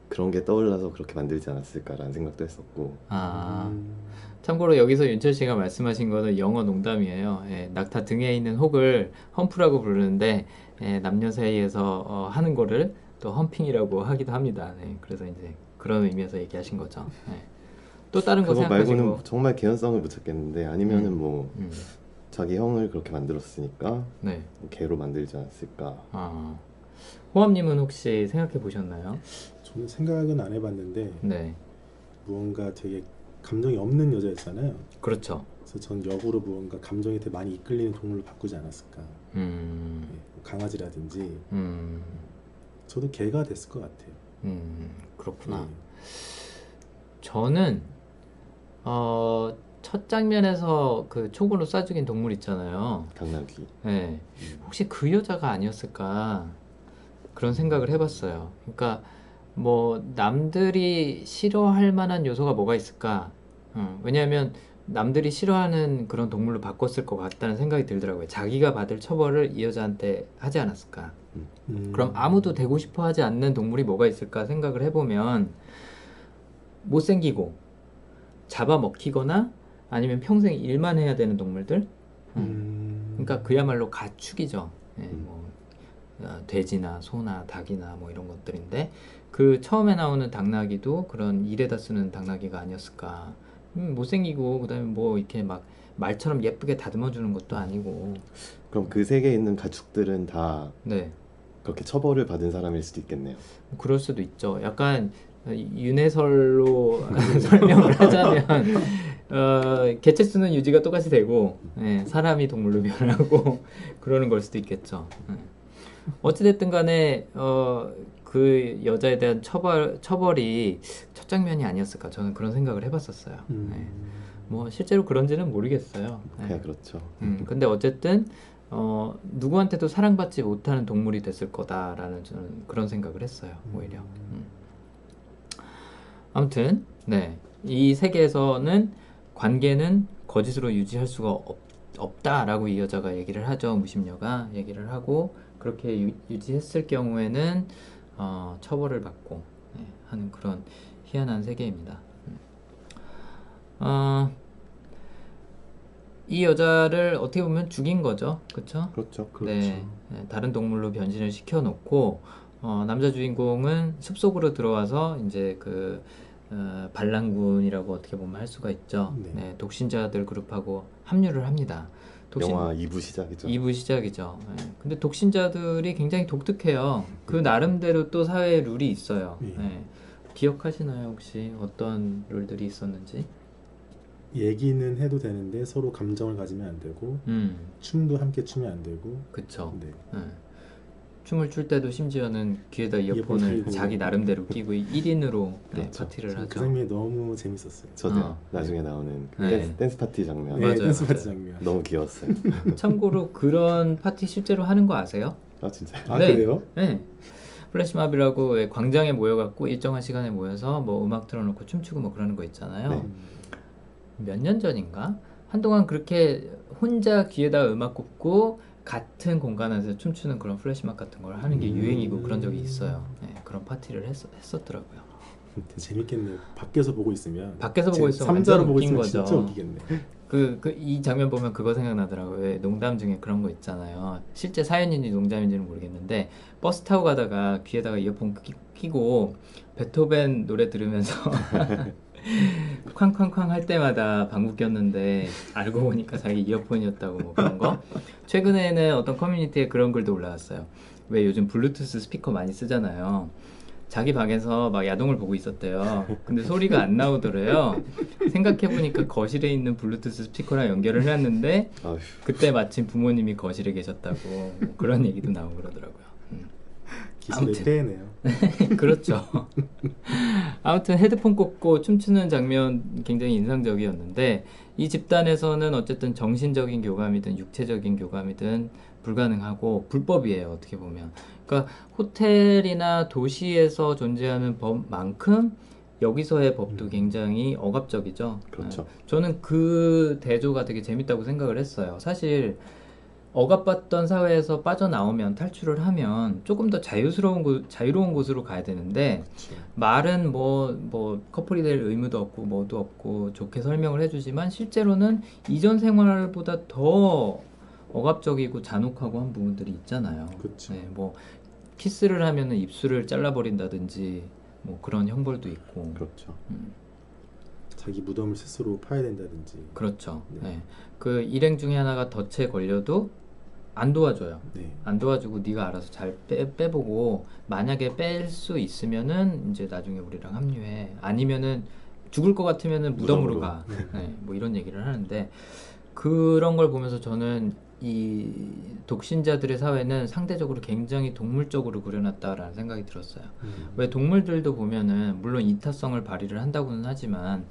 그런 게 떠올라서 그렇게 만들지 않았을까라는 생각도 했었고 아. 음. 참고로 여기서 윤철 씨가 말씀하신 거는 영어 농담이에요. 예, 낙타 등에 있는 혹을 험프라고 부르는데 예, 남녀 사이에서 어, 하는 거를 또 험핑이라고 하기도 합니다. 네, 그래서 이제 그런 의미에서 얘기하신 거죠. 예. 또 다른 거 그거 생각하시고 말고는 정말 개연성을 못 찾겠는데 아니면은 음. 뭐 음, 자기 형을 그렇게 만들었으니까 네. 개로 만들지 않았을까 아. 호암님은 혹시 생각해 보셨나요? 저는 생각은 안 해봤는데 네. 무언가 되게 감정이 없는 여자였잖아요. 그렇죠. 그래서 전 역으로 무언가 감정이 되게 많이 이끌리는 동물로 바꾸지 않았을까. 음, 예, 뭐 강아지라든지 음, 저도 개가 됐을 것 같아요. 음, 그렇구나. 예. 저는 어, 첫 장면에서 그 총으로 쏴 죽인 동물 있잖아요. 당나귀 네. 혹시 그 여자가 아니었을까 그런 생각을 해봤어요. 그러니까 뭐 남들이 싫어할 만한 요소가 뭐가 있을까? 어, 왜냐하면 남들이 싫어하는 그런 동물로 바꿨을 것 같다는 생각이 들더라고요. 자기가 받을 처벌을 이 여자한테 하지 않았을까? 음. 그럼 아무도 되고 싶어 하지 않는 동물이 뭐가 있을까 생각을 해보면 못생기고 잡아먹히거나 아니면 평생 일만 해야 되는 동물들? 음. 음. 그러니까 그야말로 가축이죠. 예, 음. 뭐 어, 돼지나 소나 닭이나 뭐 이런 것들인데 그 처음에 나오는 당나귀도 그런 일에다 쓰는 당나귀가 아니었을까. 음, 못생기고 그다음에 뭐 이렇게 막 말처럼 예쁘게 다듬어 주는 것도 아니고. 그럼 그 세계에 있는 가축들은 다 네. 그렇게 처벌을 받은 사람일 수도 있겠네요. 그럴 수도 있죠. 약간 윤회설로 설명을 하자면 어, 개체 수는 유지가 똑같이 되고 예, 사람이 동물로 변하고 그러는 걸 수도 있겠죠. 예. 어찌됐든 간에 어, 그 여자에 대한 처벌 처벌이 첫 장면이 아니었을까 저는 그런 생각을 해봤었어요. 음. 예. 뭐 실제로 그런지는 모르겠어요. 예. 그냥 그렇죠. 음, 근데 어쨌든 어, 누구한테도 사랑받지 못하는 동물이 됐을 거다라는 저는 그런 생각을 했어요. 오히려. 음. 아무튼 네. 이 세계에서는 관계는 거짓으로 유지할 수가 없, 없다라고 이 여자가 얘기를 하죠. 무심녀가 얘기를 하고 그렇게 유, 유지했을 경우에는 어, 처벌을 받고 네, 하는 그런 희한한 세계입니다. 음. 어, 이 여자를 어떻게 보면 죽인 거죠. 그렇죠? 그렇죠. 그렇죠. 네, 네, 다른 동물로 변신을 시켜 놓고 어, 남자 주인공은 숲속으로 들어와서 이제 그 어, 반란군이라고 어떻게 보면 할 수가 있죠. 네. 네, 독신자들 그룹하고 합류를 합니다. 독신 영화 2부 시작이죠. 2부 시작이죠. 네. 근데 독신자들이 굉장히 독특해요. 그 나름대로 또 사회의 룰이 있어요. 네. 네. 기억하시나요 혹시 어떤 룰들이 있었는지? 얘기는 해도 되는데 서로 감정을 가지면 안 되고 음, 춤도 함께 추면 안 되고 그쵸. 네. 네. 춤을 출 때도 심지어는 귀에다 이어폰을 끼고. 자기 나름대로 끼고 1인으로 네, 그렇죠. 파티를 저 하죠. 그 장면이 너무 재밌었어요. 저도요. 어. 나중에 나오는 그 네. 댄스, 댄스 파티 장면 네, 맞아요, 댄스 파티 맞아요. 장면. 너무 귀여웠어요. 참고로 그런 파티 실제로 하는 거 아세요? 아 진짜요? 아 네. 그래요? 네. 플래시몹이라고 왜 광장에 모여갖고 일정한 시간에 모여서 뭐 음악 틀어놓고 춤추고 뭐 그러는 거 있잖아요. 네. 음. 몇년 전인가? 한동안 그렇게 혼자 귀에다 음악 꽂고 같은 공간에서 춤추는 그런 플래시몹 같은 걸 하는 게 음. 유행이고 그런 적이 있어요. 네, 그런 파티를 했, 했었더라고요. 되게 재밌겠네요. 밖에서 보고 있으면 밖에서 보고 있으면 삼자로 보고 있으면 거죠. 진짜 웃기겠네. 그, 그, 이 장면 보면 그거 생각나더라고요. 왜 농담 중에 그런 거 있잖아요. 실제 사연인지 농담인지는 모르겠는데, 버스 타고 가다가 귀에다가 이어폰 끼, 끼고, 베토벤 노래 들으면서, 쾅쾅쾅 할 때마다 방구 꼈는데, 알고 보니까 자기 이어폰이었다고 뭐 그런 거. 최근에는 어떤 커뮤니티에 그런 글도 올라왔어요. 왜 요즘 블루투스 스피커 많이 쓰잖아요. 자기 방에서 막 야동을 보고 있었대요. 근데 소리가 안 나오더래요. 생각해보니까 거실에 있는 블루투스 스피커랑 연결을 해놨는데 그때 마침 부모님이 거실에 계셨다고 뭐 그런 얘기도 나오고 그러더라고요. 음. 기술의 아무튼. 폐해네요. 그렇죠. 아무튼 헤드폰 꽂고 춤추는 장면 굉장히 인상적이었는데 이 집단에서는 어쨌든 정신적인 교감이든 육체적인 교감이든 불가능하고 불법이에요 어떻게 보면. 그러니까 호텔이나 도시에서 존재하는 법만큼 여기서의 법도 음. 굉장히 억압적이죠. 그렇죠. 네. 저는 그 대조가 되게 재밌다고 생각을 했어요. 사실 억압받던 사회에서 빠져나오면 탈출을 하면 조금 더 자유스러운 곳, 자유로운 곳으로 가야 되는데 그렇죠. 말은 뭐, 뭐 커플이 될 의무도 없고 뭐도 없고 좋게 설명을 해주지만 실제로는 이전 생활보다 더 억압적이고 잔혹하고 한 부분들이 있잖아요. 네, 뭐 키스를 하면은 입술을 잘라버린다든지 뭐 그런 형벌도 있고. 그렇죠. 음, 자기 무덤을 스스로 파야 된다든지. 그렇죠. 네. 네. 그 일행 중에 하나가 덫에 걸려도 안 도와줘요. 네. 안 도와주고 네가 알아서 잘 빼, 빼보고 만약에 뺄 수 있으면은 이제 나중에 우리랑 합류해 아니면은 죽을 것 같으면은 무덤으로, 무덤으로. 가 네, 뭐 이런 얘기를 하는데 그런 걸 보면서 저는 이 독신자들의 사회는 상대적으로 굉장히 동물적으로 그려놨다라는 생각이 들었어요. 음. 왜 동물들도 보면은 물론 이타성을 발휘를 한다고는 하지만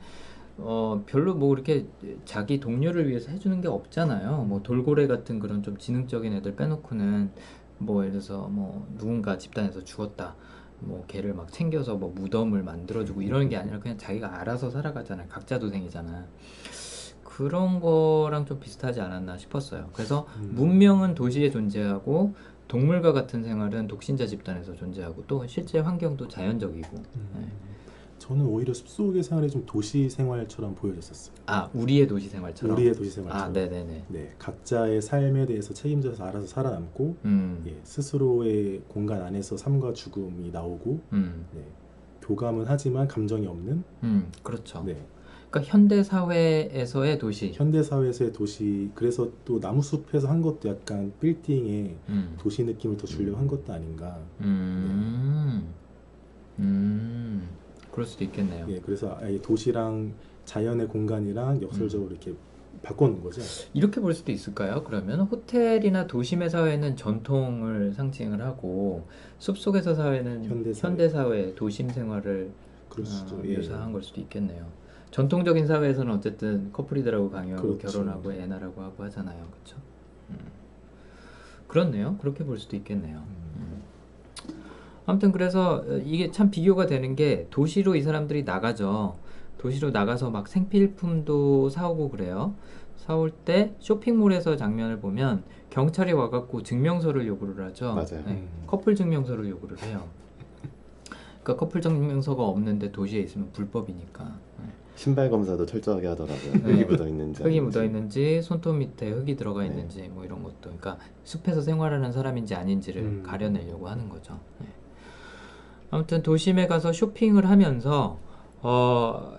어 별로 뭐 이렇게 자기 동료를 위해서 해주는 게 없잖아요. 뭐 돌고래 같은 그런 좀 지능적인 애들 빼놓고는 뭐 예를 들어서 뭐 누군가 집단에서 죽었다. 뭐 걔를 막 챙겨서 뭐 무덤을 만들어주고 이러는 게 아니라 그냥 자기가 알아서 살아가잖아요. 각자 도생이잖아. 그런 거랑 좀 비슷하지 않았나 싶었어요. 그래서 음. 문명은 도시에 존재하고 동물과 같은 생활은 독신자 집단에서 존재하고 또 실제 환경도 자연적이고 음. 네. 저는 오히려 숲속의 생활이 좀 도시 생활처럼 보여졌었어요. 아 우리의 도시 생활처럼. 우리의 도시 생활처럼. 아 네네네. 네, 각자의 삶에 대해서 책임져서 알아서 살아남고 음. 예, 스스로의 공간 안에서 삶과 죽음이 나오고 음. 네, 교감은 하지만 감정이 없는 음. 그렇죠. 네, 그러니까 현대 사회에서의 도시. 현대 사회에서의 도시 그래서 또 나무숲에서 한 것도 약간 빌딩에 음. 도시 느낌을 더 주려고 한 것도 아닌가. 음. 음. 그럴 수도 있겠네요. 예, 그래서 아예 도시랑 자연의 공간이랑 역설적으로 이렇게 바꿔놓은 거죠. 이렇게 볼 수도 있을까요? 그러면 호텔이나 도심의 사회는 전통을 상징을 하고 숲속에서 사회는 현대 사회. 현대 사회, 도심 생활을 그럴 수도 어, 예. 묘사한 걸 수도 있겠네요. 전통적인 사회에서는 어쨌든 커플이들하고 강요하고 그렇죠. 결혼하고 애 낳으라고 하고 하잖아요. 그렇죠? 음. 그렇네요. 그렇게 볼 수도 있겠네요. 음, 아무튼 그래서 어, 이게 참 비교가 되는 게 도시로 이 사람들이 나가죠. 도시로 나가서 막 생필품도 사오고 그래요. 사올 때 쇼핑몰에서 장면을 보면 경찰이 와갖고 증명서를 요구를 하죠. 맞아요. 네, 음. 커플 증명서를 요구를 해요. 그러니까 커플 증명서가 없는데 도시에 있으면 불법이니까. 네. 신발 검사도 철저하게 하더라고요. 네. 흙이 묻어 있는지 흙이. 묻어 있는지 손톱 밑에 흙이 들어가 네. 있는지 뭐 이런 것도 그러니까 숲에서 생활하는 사람인지 아닌지를 음. 가려내려고 하는 거죠. 네. 아무튼 도심에 가서 쇼핑을 하면서 어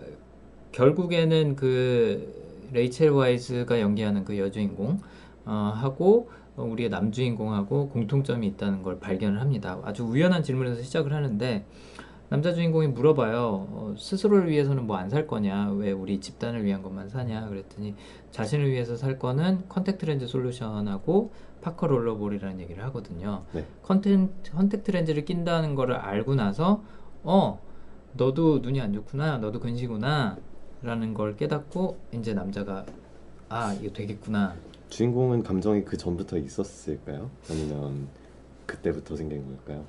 결국에는 그 레이첼 와이즈가 연기하는 그 여주인공 어, 하고 어, 우리의 남주인공하고 공통점이 있다는 걸 발견을 합니다. 아주 우연한 질문에서 시작을 하는데 남자 주인공이 물어봐요. 어, 스스로를 위해서는 뭐 안 살 거냐? 왜 우리 집단을 위한 것만 사냐? 그랬더니 자신을 위해서 살 거는 contact lens solution하고 파커 rollerball이라는 얘기를 하거든요. 네. 컨텐트, 컨택트 렌즈를 낀다는 거를 알고 나서 어 너도 눈이 안 좋구나 너도 근시구나 라는 걸 깨닫고 이제 남자가 아 이거 되겠구나 주인공은 감정이 그 전부터 있었을까요? 아니면 그때부터 생긴 걸까요?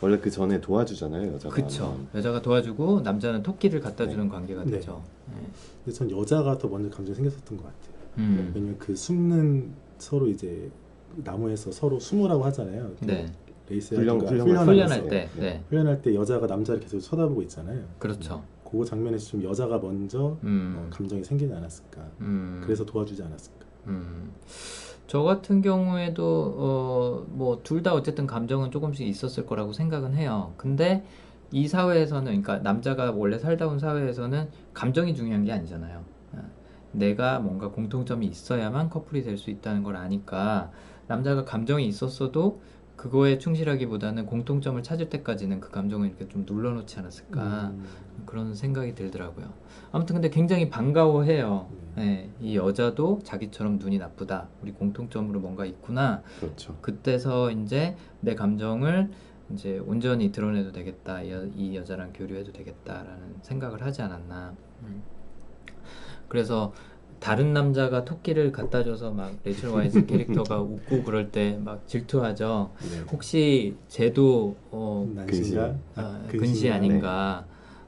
원래 그 전에 도와주잖아요 여자가. 그쵸 여자가 도와주고 남자는 토끼를 갖다 주는 네. 관계가 네. 되죠 네. 근데 전 여자가 더 먼저 감정이 생겼었던 것 같아요. 음. 왜냐면 그 숨는 서로 이제 나무에서 서로 숨으라고 하잖아요. 네 레이스 훈련- 훈련. 훈련할 때 네. 네. 훈련할 때 여자가 남자를 계속 쳐다보고 있잖아요. 그렇죠 그 장면에서 좀 여자가 먼저 어, 음. 감정이 생기지 않았을까. 음. 그래서 도와주지 않았을까. 음. 저 같은 경우에도 어, 뭐 둘 다 어쨌든 감정은 조금씩 있었을 거라고 생각은 해요. 근데 이 사회에서는 그러니까 남자가 원래 살다 온 사회에서는 감정이 중요한 게 아니잖아요. 어, 내가 뭔가 공통점이 있어야만 커플이 될 수 있다는 걸 아니까 남자가 감정이 있었어도 그거에 충실하기보다는 공통점을 찾을 때까지는 그 감정을 이렇게 좀 눌러놓지 않았을까 음, 그런 생각이 들더라고요. 아무튼 근데 굉장히 반가워해요. 네. 네, 이 여자도 자기처럼 눈이 나쁘다. 우리 공통점으로 뭔가 있구나. 그렇죠. 그때서 이제 내 감정을 이제 온전히 드러내도 되겠다. 이, 여, 이 여자랑 교류해도 되겠다라는 생각을 하지 않았나. 음. 그래서 다른 남자가 토끼를 갖다 줘서 막 레이첼 와이즈 캐릭터가 웃고 그럴 때 막 질투하죠. 네. 혹시 쟤도 어, 난신가? 아, 근시. 근시 아닌가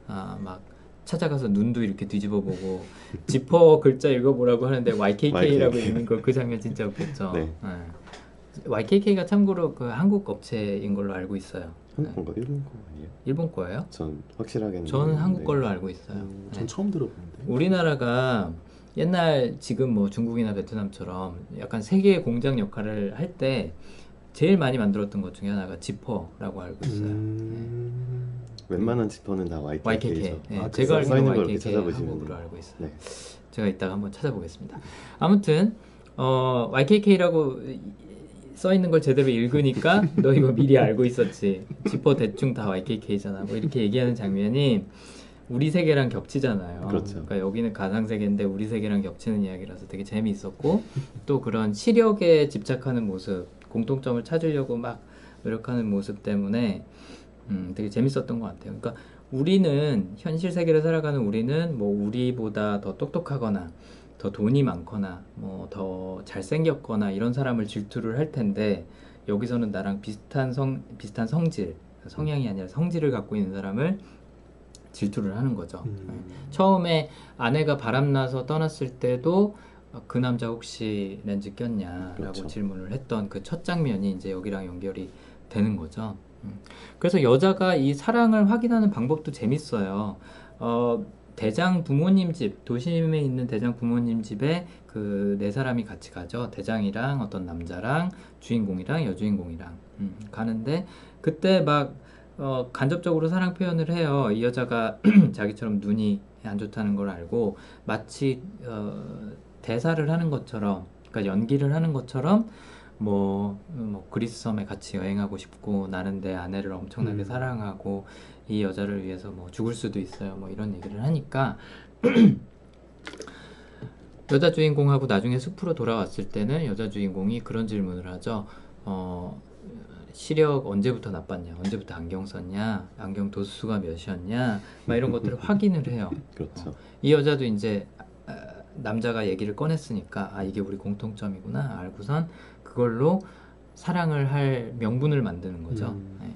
아, 막 찾아가서 눈도 이렇게 뒤집어 보고 지퍼 글자 읽어보라고 하는데 YKK라고 YKK. 읽는 거 그 장면 진짜 웃겼죠. 네. YKK가 참고로 그 한국 업체인 걸로 알고 있어요. 네. 한국 거 일본 거 아니에요? 일본 거예요? 전 확실하게는 저는 한국. 걸로 알고 있어요. 음, 네. 전 처음 들어보는데. 우리나라가 옛날 지금 뭐 중국이나 베트남처럼 약간 세계의 공장 역할을 할 때 제일 많이 만들었던 것 중에 하나가 지퍼라고 알고 있어요. 음, 웬만한 지퍼는 다 YKK죠. YKK. 예, 아, 제가 써 알고 있는 있는 걸 이렇게 YKK 찾아보시면 한국으로 돼요. 알고 있어요. 네. 제가 이따가 한번 찾아보겠습니다. 아무튼 어, YKK라고 써 있는 걸 제대로 읽으니까 너 이거 미리 알고 있었지. 지퍼 대충 다 YKK잖아. 뭐 이렇게 얘기하는 장면이 우리 세계랑 겹치잖아요. 그렇죠. 러니까 여기는 가상 세계인데 우리 세계랑 겹치는 이야기라서 되게 재미있었고 또 그런 시력에 집착하는 모습, 공통점을 찾으려고 막 노력하는 모습 때문에 음, 되게 재밌었던 것 같아요. 그러니까 우리는 현실 세계를 살아가는 우리는 뭐 우리보다 더 똑똑하거나 더 돈이 많거나 뭐 더 잘생겼거나 이런 사람을 질투를 할 텐데 여기서는 나랑 비슷한 성 비슷한 성질 성향이 아니라 성질을 갖고 있는 사람을 질투를 하는 거죠. 네. 음. 처음에 아내가 바람나서 떠났을 때도 어, 그 남자 혹시 렌즈 꼈냐라고 그렇죠. 질문을 했던 그 첫 장면이 이제 여기랑 연결이 되는 거죠. 음. 그래서 여자가 이 사랑을 확인하는 방법도 재밌어요. 어, 대장 부모님 집, 도심에 있는 대장 부모님 집에 그 네 사람이 같이 가죠. 대장이랑 어떤 남자랑 주인공이랑 여주인공이랑 음, 가는데 그때 막 어, 간접적으로 사랑 표현을 해요. 이 여자가 자기처럼 눈이 안 좋다는 걸 알고 마치 어, 대사를 하는 것처럼, 그러니까 연기를 하는 것처럼 뭐, 뭐 그리스 섬에 같이 여행하고 싶고 나는 내 아내를 엄청나게 음. 사랑하고 이 여자를 위해서 뭐 죽을 수도 있어요. 뭐 이런 얘기를 하니까 여자 주인공하고 나중에 숲으로 돌아왔을 때는 여자 주인공이 그런 질문을 하죠. 어, 시력 언제부터 나빴냐? 언제부터 안경 썼냐? 안경 도수가 몇이었냐? 막 이런 것들을 확인을 해요. 그렇죠. 이 여자도 이제 아, 남자가 얘기를 꺼냈으니까 아 이게 우리 공통점이구나 알고선 그걸로 사랑을 할 명분을 만드는 거죠. 음. 네.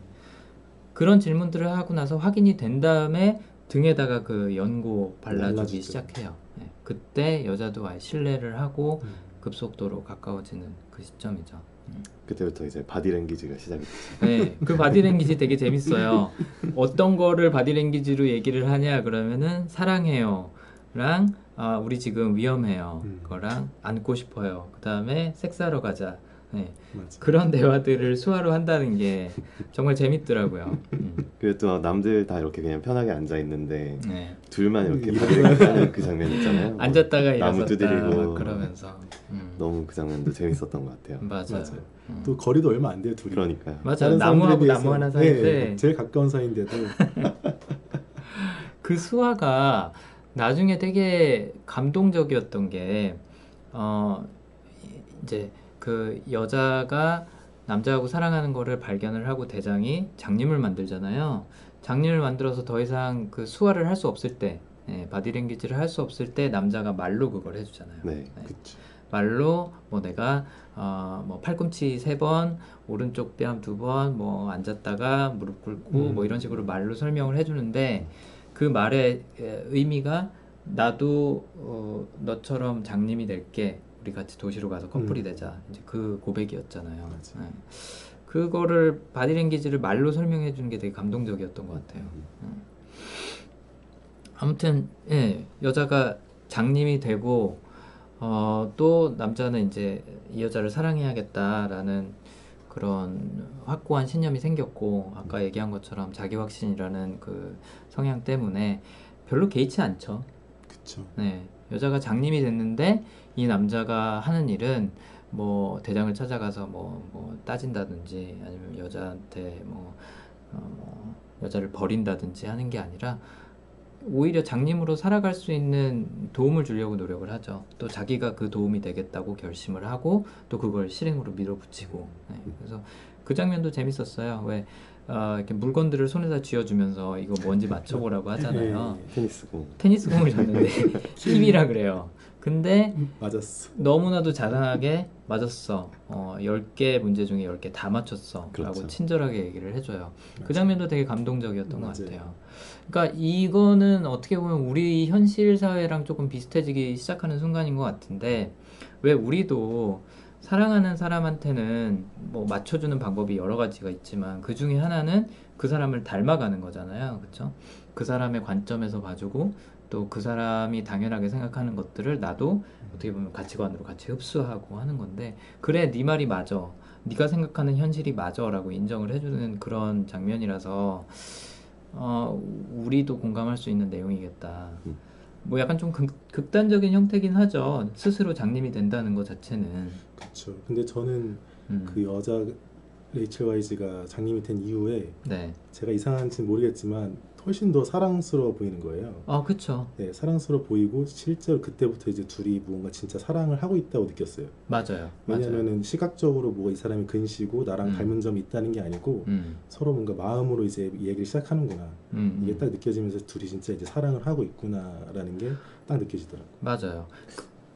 그런 질문들을 하고 나서 확인이 된 다음에 등에다가 그 연고 발라주기 발라주죠. 시작해요. 네. 그때 여자도 아예 신뢰를 하고 음. 급속도로 가까워지는 그 시점이죠. 음. 그때부터 이제 바디랭귀지가 시작이 됐죠. 네, 그 바디랭귀지 되게 재밌어요. 어떤 거를 바디랭귀지로 얘기를 하냐 그러면은 사랑해요랑 아, 우리 지금 위험해요. 음. 거랑 안고 싶어요. 그 다음에 섹스하러 가자. 네, 맞아. 그런 대화들을 수화로 한다는 게 정말 재밌더라고요. 음, 그리고 또 남들 다 이렇게 그냥 편하게 앉아 있는데 네. 둘만 이렇게 음. 그 장면 있잖아요. 앉았다가 나무 두드리고 막 그러면서 음, 너무 그 장면도 재밌었던 것 같아요. 맞아요. 맞아요. 음. 또 거리도 얼마 안 돼요 둘이. 그러니까요. 맞아요. 다른 나무하고 나무 하나 사이인데 네, 제일 가까운 사이인데도 그 수화가 나중에 되게 감동적이었던 게, 어, 이제 그 여자가 남자하고 사랑하는 거를 발견을 하고 대장이 장님을 만들잖아요. 장님을 만들어서 더 이상 그 수화를 할 수 없을 때, 예, 바디랭귀지를 할 수 없을 때 남자가 말로 그걸 해주잖아요. 네. 그쵸. 말로 뭐 내가 어, 뭐 팔꿈치 세 번, 오른쪽 뺨 두 번, 뭐 앉았다가 무릎 꿇고 음. 뭐 이런 식으로 말로 설명을 해주는데 그 말의 에, 의미가 나도 어, 너처럼 장님이 될게 우리 같이 도시로 가서 커플이 음. 되자 이제 그 고백이었잖아요. 네. 그거를 바디랭귀지를 말로 설명해 주는 게 되게 감동적이었던 것 같아요. 음. 아무튼 예 여자가 장님이 되고 어, 또 남자는 이제 이 여자를 사랑해야겠다라는 그런 확고한 신념이 생겼고 아까 얘기한 것처럼 자기 확신이라는 그 성향 때문에 별로 개의치 않죠. 그쵸. 네, 여자가 장님이 됐는데 이 남자가 하는 일은 뭐 대장을 찾아가서 뭐, 뭐 따진다든지 아니면 여자한테 뭐, 어, 뭐 여자를 버린다든지 하는 게 아니라 오히려 장님으로 살아갈 수 있는 도움을 주려고 노력을 하죠. 또 자기가 그 도움이 되겠다고 결심을 하고 또 그걸 실행으로 밀어붙이고. 네, 그래서 그 장면도 재밌었어요. 왜 어, 이렇게 물건들을 손에다 쥐어주면서 이거 뭔지 맞춰보라고 하잖아요. 네. 테니스공. 테니스 공을 줬는데 힘이라 그래요. 근데 맞았어. 너무나도 자상하게 맞았어. 어, 10개 문제 중에 10개 다 맞췄어. 그렇죠. 라고 친절하게 얘기를 해줘요. 그 맞아. 장면도 되게 감동적이었던 것 맞아요. 같아요. 그러니까 이거는 어떻게 보면 우리 현실 사회랑 조금 비슷해지기 시작하는 순간인 것 같은데 왜 우리도 사랑하는 사람한테는 뭐 맞춰주는 방법이 여러 가지가 있지만 그 중에 하나는 그 사람을 닮아가는 거잖아요. 그렇죠? 그 사람의 관점에서 봐주고 또 그 사람이 당연하게 생각하는 것들을 나도 어떻게 보면 가치관으로 같이 흡수하고 하는 건데 그래 네 말이 맞아 네가 생각하는 현실이 맞아라고 인정을 해주는 그런 장면이라서 어 우리도 공감할 수 있는 내용이겠다 음. 뭐 약간 좀 극, 극단적인 형태긴 하죠 스스로 장님이 된다는 것 자체는 그쵸. 근데 저는 음. 그 여자 레이첼 와이즈가 장님이 된 이후에 네. 제가 이상한지는 모르겠지만 훨씬 더 사랑스러워 보이는 거예요. 아 그쵸 네, 사랑스러워 보이고 실제로 그때부터 이제 둘이 무언가 진짜 사랑을 하고 있다고 느꼈어요. 맞아요 왜냐면은 시각적으로 뭐가 이 사람이 근시고 나랑 음. 닮은 점이 있다는 게 아니고 음, 서로 뭔가 마음으로 이제 이 얘기를 시작하는구나. 음, 이게 음. 딱 느껴지면서 둘이 진짜 이제 사랑을 하고 있구나라는 게 딱 느껴지더라고요. 맞아요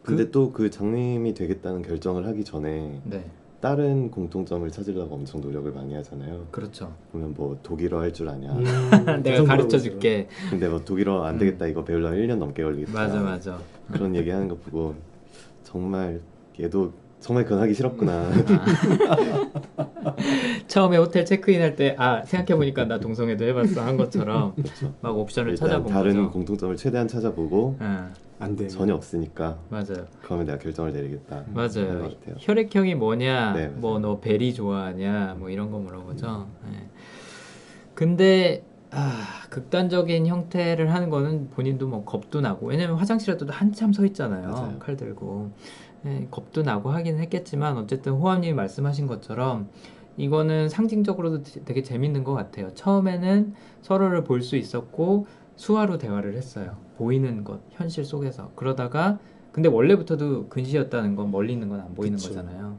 근데 또그 장님이 되겠다는 결정을 하기 전에 네 다른 공통점을 찾으려고 엄청 노력을 많이 하잖아요. 그렇죠 보면 뭐 독일어 할 줄 아냐. 음, 내가 가르쳐. 줄게 근데 뭐 독일어 안 음. 되겠다 이거 배우려면 1년 넘게 걸리겠다. 맞아 맞아 그런 얘기 하는 거 보고 정말 얘도 정말 그건 하기 싫었구나. 처음에 호텔 체크인 할 때 아 생각해 보니까 나 동성애도 해봤어 한 것처럼 막 옵션을 찾아본 다른 거죠. 공통점을 최대한 찾아보고 아, 안 돼. 전혀 없으니까 맞아요. 그러면 내가 결정을 내리겠다. 하는 맞아요. 것 같아요. 혈액형이 뭐냐, 네, 맞아요. 뭐너 베리 좋아하냐, 뭐 이런 거 물어보죠. 네. 근데 아, 극단적인 형태를 하는 거는 본인도 뭐 겁도 나고 왜냐면 화장실에도 한참 서 있잖아요. 맞아요. 칼 들고 네, 겁도 나고 하긴 했겠지만 어쨌든 호암님이 말씀하신 것처럼 이거는 상징적으로도 되게 재밌는 것 같아요. 처음에는 서로를 볼 수 있었고 수화로 대화를 했어요. 보이는 것, 현실 속에서. 그러다가 근데 원래부터도 근시였다는 건 멀리 있는 건 안 보이는 그쵸. 거잖아요.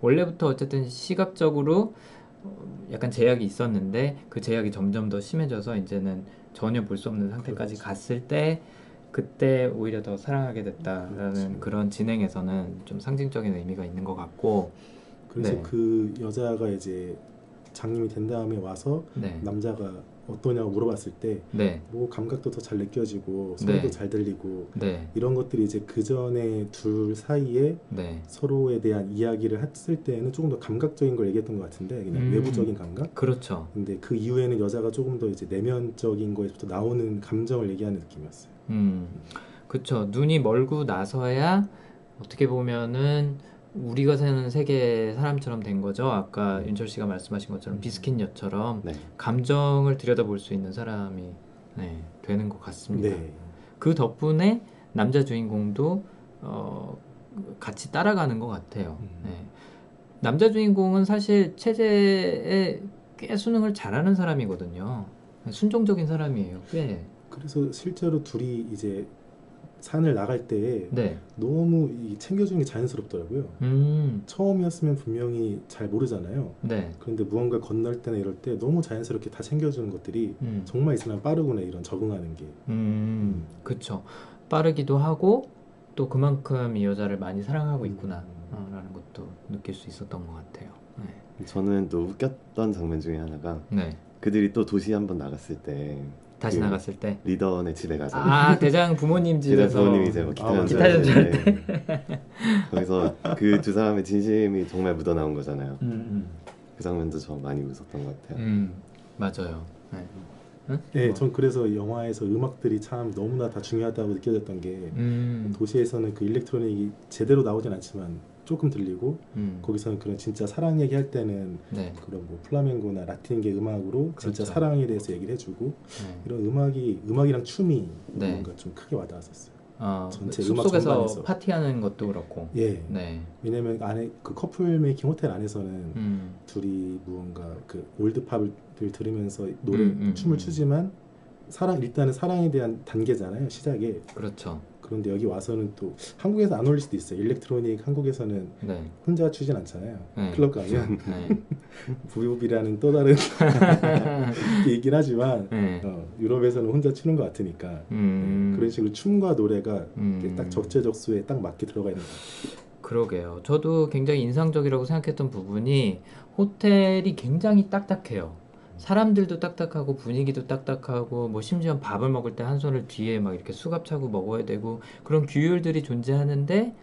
원래부터 어쨌든 시각적으로 어, 약간 제약이 있었는데 그 제약이 점점 더 심해져서 이제는 전혀 볼 수 없는 상태까지 그렇죠. 갔을 때 그때 오히려 더 사랑하게 됐다라는 그렇죠. 그런 진행에서는 좀 상징적인 의미가 있는 것 같고 그래서 네. 그 여자가 이제 장님이 된 다음에 와서 네, 남자가 어떠냐고 물어봤을 때 네, 뭐 감각도 더 잘 느껴지고 소리도 네. 잘 들리고 네, 이런 것들이 이제 그 전에 둘 사이에 네, 서로에 대한 이야기를 했을 때는 조금 더 감각적인 걸 얘기했던 것 같은데 그냥 음. 외부적인 감각. 그렇죠. 근데 그 이후에는 여자가 조금 더 이제 내면적인 거에서부터 나오는 감정을 얘기하는 느낌이었어요. 음, 그쵸. 눈이 멀고 나서야 어떻게 보면은 우리가 사는 세계 사람처럼 된 거죠. 아까 윤철 씨가 말씀하신 것처럼 비스킷녀처럼 네. 감정을 들여다볼 수 있는 사람이 네, 되는 것 같습니다. 네. 그 덕분에 남자 주인공도 어, 같이 따라가는 것 같아요. 음. 네. 남자 주인공은 사실 체제에 꽤 수능을 잘하는 사람이거든요. 순종적인 사람이에요. 꽤. 그래서 실제로 둘이 이제 산을 나갈 때 네. 너무 이 챙겨주는 게 자연스럽더라고요. 음. 처음이었으면 분명히 잘 모르잖아요. 네. 그런데 무언가 건널 때나 이럴 때 너무 자연스럽게 다 챙겨주는 것들이 음. 정말 이 사람 빠르구나 이런 적응하는 게. 음. 그쵸. 빠르기도 하고 또 그만큼 이 여자를 많이 사랑하고 있구나. 어, 라는 것도 느낄 수 있었던 것 같아요. 네. 저는 또 웃겼던 장면 중에 하나가 네. 그들이 또 도시 한번 나갔을 때 다시 그 나갔을 때. 리더네 집에 가잖아요. 아, 대장 부모님 집에 집에서. 부모님이 이제 뭐 기타 아, 기타 연주할 때 거기서 그 두 사람의 진심이 정말 묻어나온 거잖아요. 음, 그 장면도 저 많이 웃었던 것 음. 같아요. 음. 맞아요. 네. 응? 네, 뭐. 전 그래서 영화에서 음악들이 참 너무나 다 중요하다고 느껴졌던 게 음. 도시에서는 그 일렉트로닉이 제대로 나오진 않지만 조금 들리고 음. 거기서는 그런 진짜 사랑 얘기할 때는 네. 그런 뭐 플라멩고나 라틴계 음악으로 진짜 그렇죠. 사랑에 대해서 얘기를 해주고 네. 이런 음악이 음악이랑 춤이 네. 뭔가 좀 크게 와닿았었어요. 어, 전체 음악 숲속에서 전반에서. 파티하는 것도 그렇고. 예. 네. 왜냐면 안에 그 couple making 호텔 안에서는 음. 둘이 무언가 그 올드 팝을 들으면서 노래 음, 음, 춤을 음. 추지만 사랑 일단은 사랑에 대한 단계잖아요 시작에 그렇죠. 그런데 여기 와서는 또 한국에서 안 어울릴 수도 있어요 electronic 한국에서는 네. 혼자 추진 않잖아요 네. 클럽 가면 네. 부비부비라는 또 다른 게 있긴 하지만 네. 어, 유럽에서는 혼자 추는 것 같으니까 음. 네, 그런 식으로 춤과 노래가 음. 딱 적재적소에 딱 맞게 들어가 있는 것 같아요 그러게요. 저도 굉장히 인상적이라고 생각했던 부분이 호텔이 굉장히 딱딱해요. 사람들도 딱딱하고 분위기도 딱딱하고 뭐 심지어 밥을 먹을 때 한 손을 뒤에 막 이렇게 수갑 차고 먹어야 되고 그런 규율들이 존재하는데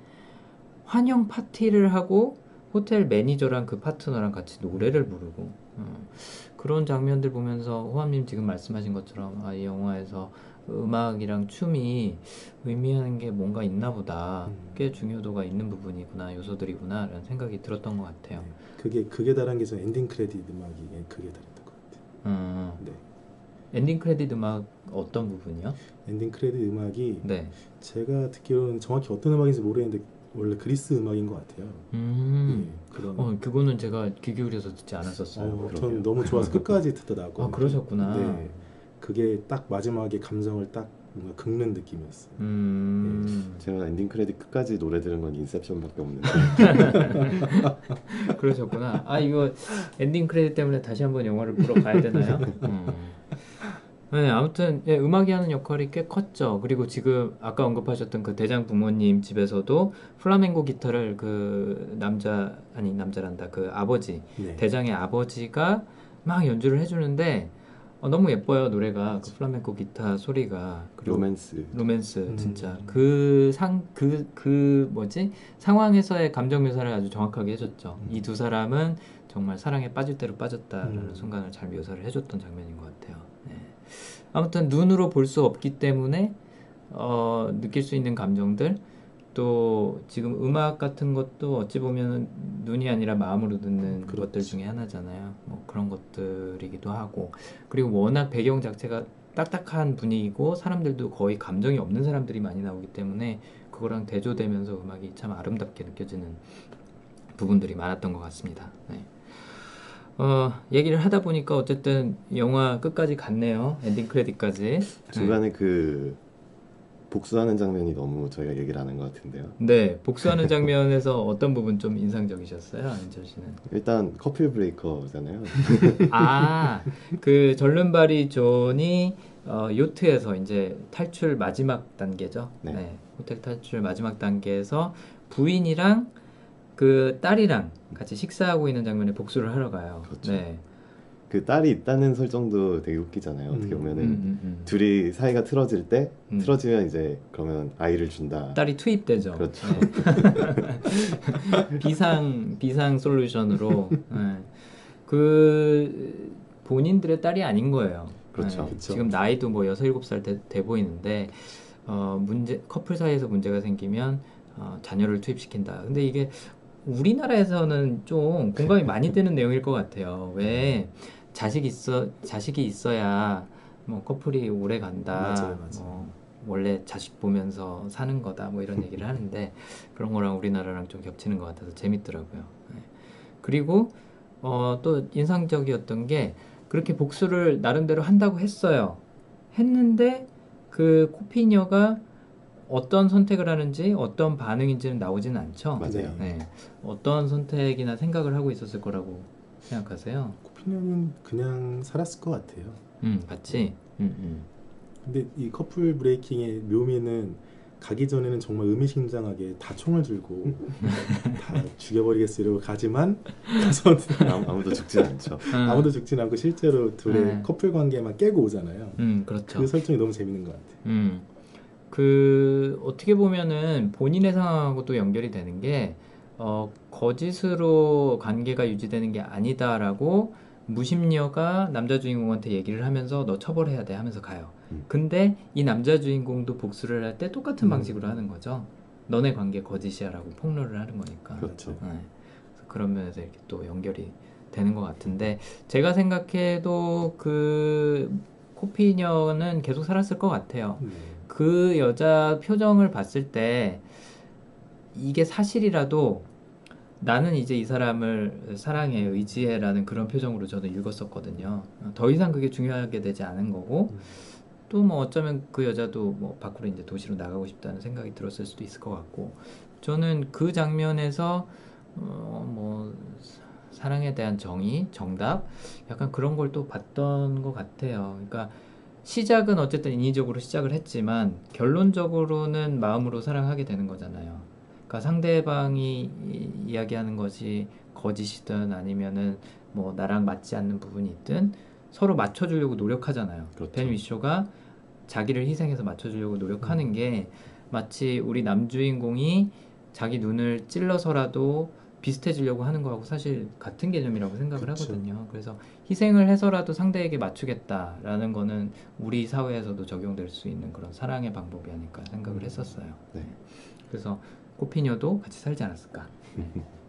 환영 파티를 하고 호텔 매니저랑 그 파트너랑 같이 노래를 부르고 어, 그런 장면들 보면서 호암님 지금 말씀하신 것처럼 아, 이 영화에서 음악이랑 춤이 의미하는 게 뭔가 있나 보다 음. 꽤 중요도가 있는 부분이구나 요소들이구나 라는 생각이 들었던 것 같아요 네. 그게 그게 다른 게저 엔딩 크레딧 음악이 그게 같아요 음, 네. 엔딩 크레딧 음악 어떤 부분이요? 엔딩 크레딧 음악이 네. 제가 듣기로는 정확히 어떤 음악인지 모르겠는데 원래 그리스 음악인 것 같아요. 음. 예, 그런. 어, 그거는 제가 귀 기울여서 듣지 않았었어요. 어. 전 너무 좋아서 끝까지 듣다 나고. 아, 그러셨구나. 네, 그게 딱 마지막에 감정을 딱 뭔가 긁는 느낌이었어요. 음. 제가 엔딩 크레딧 끝까지 노래 들은 건 인셉션밖에 없는데 그러셨구나. 아, 이거 엔딩 크레딧 때문에 다시 한번 영화를 보러 가야 되나요? 음. 네, 아무튼 예, 음악이 하는 역할이 꽤 컸죠. 그리고 지금 아까 언급하셨던 그 대장 부모님 집에서도 플라멩코 기타를 그 남자 아니 남자란다 그 아버지 네. 대장의 아버지가 막 연주를 해주는데 어, 너무 예뻐요 노래가 그 플라멩코 기타 소리가 그리고 로맨스. 로맨스 음. 진짜 그 상 그그 뭐지 상황에서의 감정 묘사를 아주 정확하게 해줬죠. 이 두 사람은 정말 사랑에 빠질 대로 빠졌다라는 음. 순간을 잘 묘사를 해줬던 장면인 것 같아요. 네. 아무튼 눈으로 볼 수 없기 때문에 어, 느낄 수 있는 감정들 또 지금 음악 같은 것도 어찌 보면 눈이 아니라 마음으로 듣는 그렇죠. 것들 중에 하나잖아요. 뭐 그런 것들이기도 하고 그리고 워낙 배경 자체가 딱딱한 분위기고 사람들도 거의 감정이 없는 사람들이 많이 나오기 때문에 그거랑 대조되면서 음악이 참 아름답게 느껴지는 부분들이 많았던 것 같습니다. 네. 어, 얘기를 하다 보니까 어쨌든 영화 끝까지 갔네요. 엔딩 크레딧까지. 중간에 그 복수하는 장면이 너무 저희가 얘기를 안한것 같은데요. 네, 복수하는 장면에서 어떤 부분 좀 인상적이셨어요, 안철 씨는? 일단 커플 브레이커잖아요. 아, 그 절름발이 존이 어, 요트에서 이제 탈출 마지막 단계죠. 네. 네. 호텔 탈출 마지막 단계에서 부인이랑 그 딸이랑 같이 식사하고 있는 장면에 복수를 하러 가요. 그렇죠. 네. 그 딸이 있다는 설정도 되게 웃기잖아요. 어떻게 음. 보면은 음, 음, 음. 둘이 사이가 틀어질 때 음. 틀어지면 이제 그러면 아이를 준다. 딸이 투입되죠. 그렇죠. 네. 비상 비상 솔루션으로 네. 그 본인들의 딸이 아닌 거예요. 그렇죠. 네. 그쵸. 지금 나이도 뭐 여섯 일곱 살 돼, 돼 보이는데 어, 문제 커플 사이에서 문제가 생기면 어, 자녀를 투입시킨다. 근데 이게 우리나라에서는 좀 공감이 많이 되는 내용일 것 같아요. 왜 자식 있어 자식이 있어야 뭐 커플이 오래 간다. 맞아요, 맞아요. 뭐 원래 자식 보면서 사는 거다. 뭐 이런 얘기를 하는데 그런 거랑 우리나라랑 좀 겹치는 것 같아서 재밌더라고요. 네. 그리고 어, 또 인상적이었던 게 그렇게 복수를 나름대로 한다고 했어요. 했는데 그 코피녀가 어떤 선택을 하는지 어떤 반응인지는 나오지는 않죠. 맞아요. 네. 어떤 선택이나 생각을 하고 있었을 거라고 생각하세요? 코피녀는 그냥 살았을 것 같아요. 음, 같이. 음, 음. 근데 이 커플 브레이킹의 묘미는 가기 전에는 정말 의미심장하게 다 총을 들고 다 죽여버리겠어 이러고 가지만 가서 아무- 아무 도 죽지 않죠. 음, 아무도 죽진 않고 실제로 둘의 네. 커플 관계만 깨고 오잖아요. 음, 그렇죠. 그 설정이 너무 재밌는 것 같아요. 음, 그 어떻게 보면은 본인의 상황하고 또 연결이 되는 게 어, 거짓으로 관계가 유지되는 게 아니다라고 무심녀가 남자 주인공한테 얘기를 하면서 너 처벌해야 돼 하면서 가요. 음. 근데 이 남자 주인공도 복수를 할 때 똑같은 음. 방식으로 하는 거죠. 너네 관계 거짓이야라고 폭로를 하는 거니까. 그렇죠. 네. 그런 면에서 이렇게 또 연결이 되는 것 같은데 제가 생각해도 그 코피녀는 계속 살았을 것 같아요. 네. 그 여자 표정을 봤을 때 이게 사실이라도 나는 이제 이 사람을 사랑해 의지해라는 그런 표정으로 저는 읽었었거든요. 더 이상 그게 중요하게 되지 않은 거고 음. 또뭐 어쩌면 그 여자도 뭐 밖으로 이제 도시로 나가고 싶다는 생각이 들었을 수도 있을 것 같고 저는 그 장면에서 어 뭐 사랑에 대한 정의, 정답 약간 그런 걸 또 봤던 것 같아요. 그러니까 시작은 어쨌든 인위적으로 시작을 했지만 결론적으로는 마음으로 사랑하게 되는 거잖아요. 그러니까 상대방이 이- 이야기하는 것이 거짓이든 아니면은 뭐 나랑 맞지 않는 부분이 있든 서로 맞춰주려고 노력하잖아요. 그렇죠. 벤 위쇼가 자기를 희생해서 맞춰주려고 노력하는 게 마치 우리 남주인공이 자기 눈을 찔러서라도 비슷해지려고 하는 거하고 사실 같은 개념이라고 생각을 그쵸. 하거든요. 그래서 희생을 해서라도 상대에게 맞추겠다라는 거는 우리 사회에서도 적용될 수 있는 그런 사랑의 방법이 아닐까 생각을 했었어요. 네. 그래서 코피녀도 같이 살지 않았을까?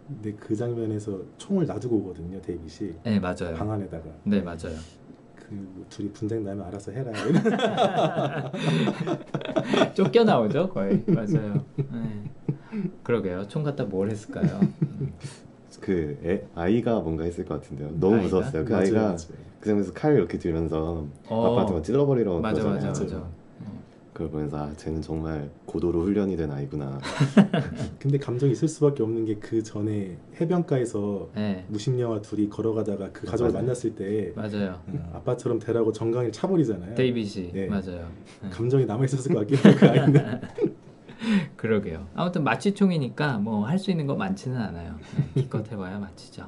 근데 그 장면에서 총을 놔두고 오거든요, 데이빗이 네 맞아요. 방 안에다가 네 맞아요. 그뭐 둘이 분쟁 나면 알아서 해라. 쫓겨 나오죠 거의 맞아요. 네. 그러게요. 총 갖다 뭘 했을까요? 음. 그 애, 아이가 뭔가 했을 것 같은데요. 너무 아이가? 무서웠어요. 그 맞아요, 아이가 맞아요. 그 장면에서 칼 이렇게 들면서 어. 아빠한테 막 찔러버리러 맞아 맞아. 맞아. 그걸 보면서 아, 쟤는 정말 고도로 훈련이 된 아이구나. 근데 감정이 있을 수밖에 없는 게 그 전에 해변가에서 네 무심녀와 둘이 걸어가다가 그 가족을 맞아요. 만났을 때 맞아요. 어, 아빠처럼 되라고 정강이를 차버리잖아요. 데이빗이 네. 맞아요. 네. 감정이 남아 있었을 것 같긴 해요. 그 아이는. 그러게요. 아무튼 마취총이니까 뭐 할 수 있는 거 많지는 않아요. 네, 기껏 해봐야 마취죠.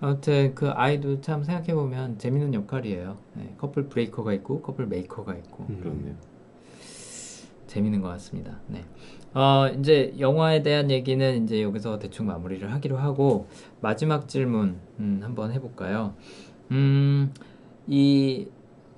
아무튼 그 아이도 참 생각해 보면 재밌는 역할이에요. 네, 커플 브레이커가 있고 커플 메이커가 있고 음. 그렇네요. 재밌는 것 같습니다. 네. 어, 이제 영화에 대한 얘기는 이제 여기서 대충 마무리를 하기로 하고 마지막 질문 음, 한번 해볼까요? 음, 이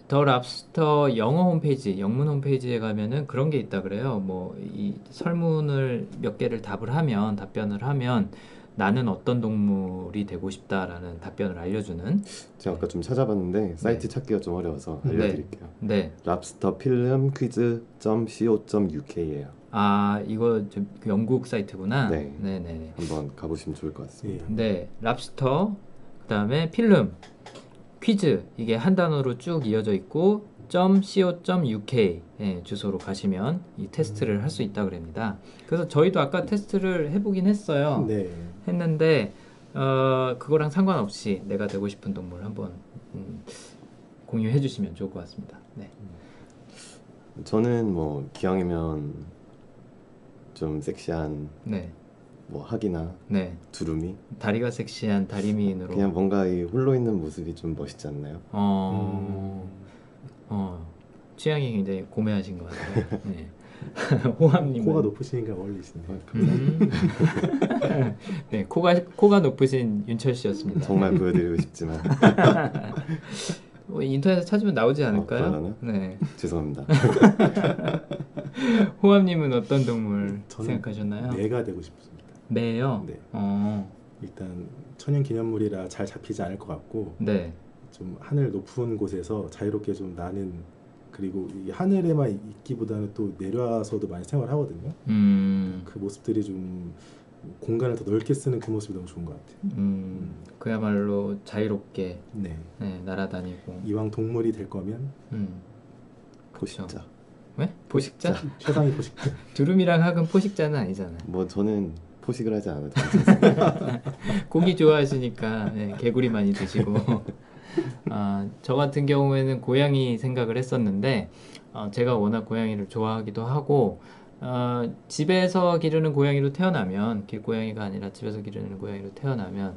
더 랍스터 영어 홈페이지, 영문 홈페이지에 가면은 그런 게 있다 그래요. 뭐 이 설문을 몇 개를 답을 하면 답변을 하면 나는 어떤 동물이 되고 싶다라는 답변을 알려주는 제가 아까 좀 찾아봤는데 사이트 찾기가 좀 어려워서 알려드릴게요. 네. 랍스터 필름 퀴즈.co.uk예요. 아 이거 좀 영국 사이트구나. 네. 네네네. 한번 가보시면 좋을 것 예. 같습니다. 네, 랍스터, 그다음에 필름, 퀴즈 이게 한 단어로 쭉 이어져 있고 .co.uk 예, 주소로 가시면 이 테스트를 할 수 있다 그럽니다. 그래서 저희도 아까 테스트를 해보긴 했어요. 네. 했는데 어, 그거랑 상관없이 내가 되고 싶은 동물 한번 음, 공유해 주시면 좋을 것 같습니다. 네. 저는 뭐 기왕이면 좀 섹시한 네. 뭐 학이나 네. 두루미 다리가 섹시한 다리미인으로 그냥 뭔가 이 홀로 있는 모습이 좀 멋있지 않나요? 어, 음. 어, 취향이 굉장히 고매하신 것 같아요. 네. 호암님. 코가 높으시니까 어울리시네요. 음. 네, 코가 코가 높으신 윤철 씨였습니다. 정말 보여드리고 싶지만 어, 인터넷에 찾으면 나오지 않을까요? 그러려나? 네. 죄송합니다. 호암님은 어떤 동물 생각하셨나요? 매가 되고 싶습니다. 매요. 네. 어, 일단 천연 기념물이라 잘 잡히지 않을 것 같고 네. 좀 하늘 높은 곳에서 자유롭게 좀 나는 그리고 이 하늘에만 있기보다는 또 내려와서도 많이 생활하거든요. 음, 그 모습들이 좀 공간을 더 넓게 쓰는 그 모습이 너무 좋은 것 같아요. 음, 그야말로 자유롭게 네. 네, 날아다니고. 이왕 동물이 될 거면 음, 포식자. 왜? 포식자? 최상위 포식자. 두루미랑 학은 포식자는 아니잖아요. 뭐 저는 포식을 하지 괜찮습니다. 고기 좋아하시니까 네, 개구리 많이 드시고 아, 저 같은 경우에는 고양이 생각을 했었는데 어, 제가 워낙 고양이를 좋아하기도 하고 어, 집에서 기르는 고양이로 태어나면 길고양이가 아니라 집에서 기르는 고양이로 태어나면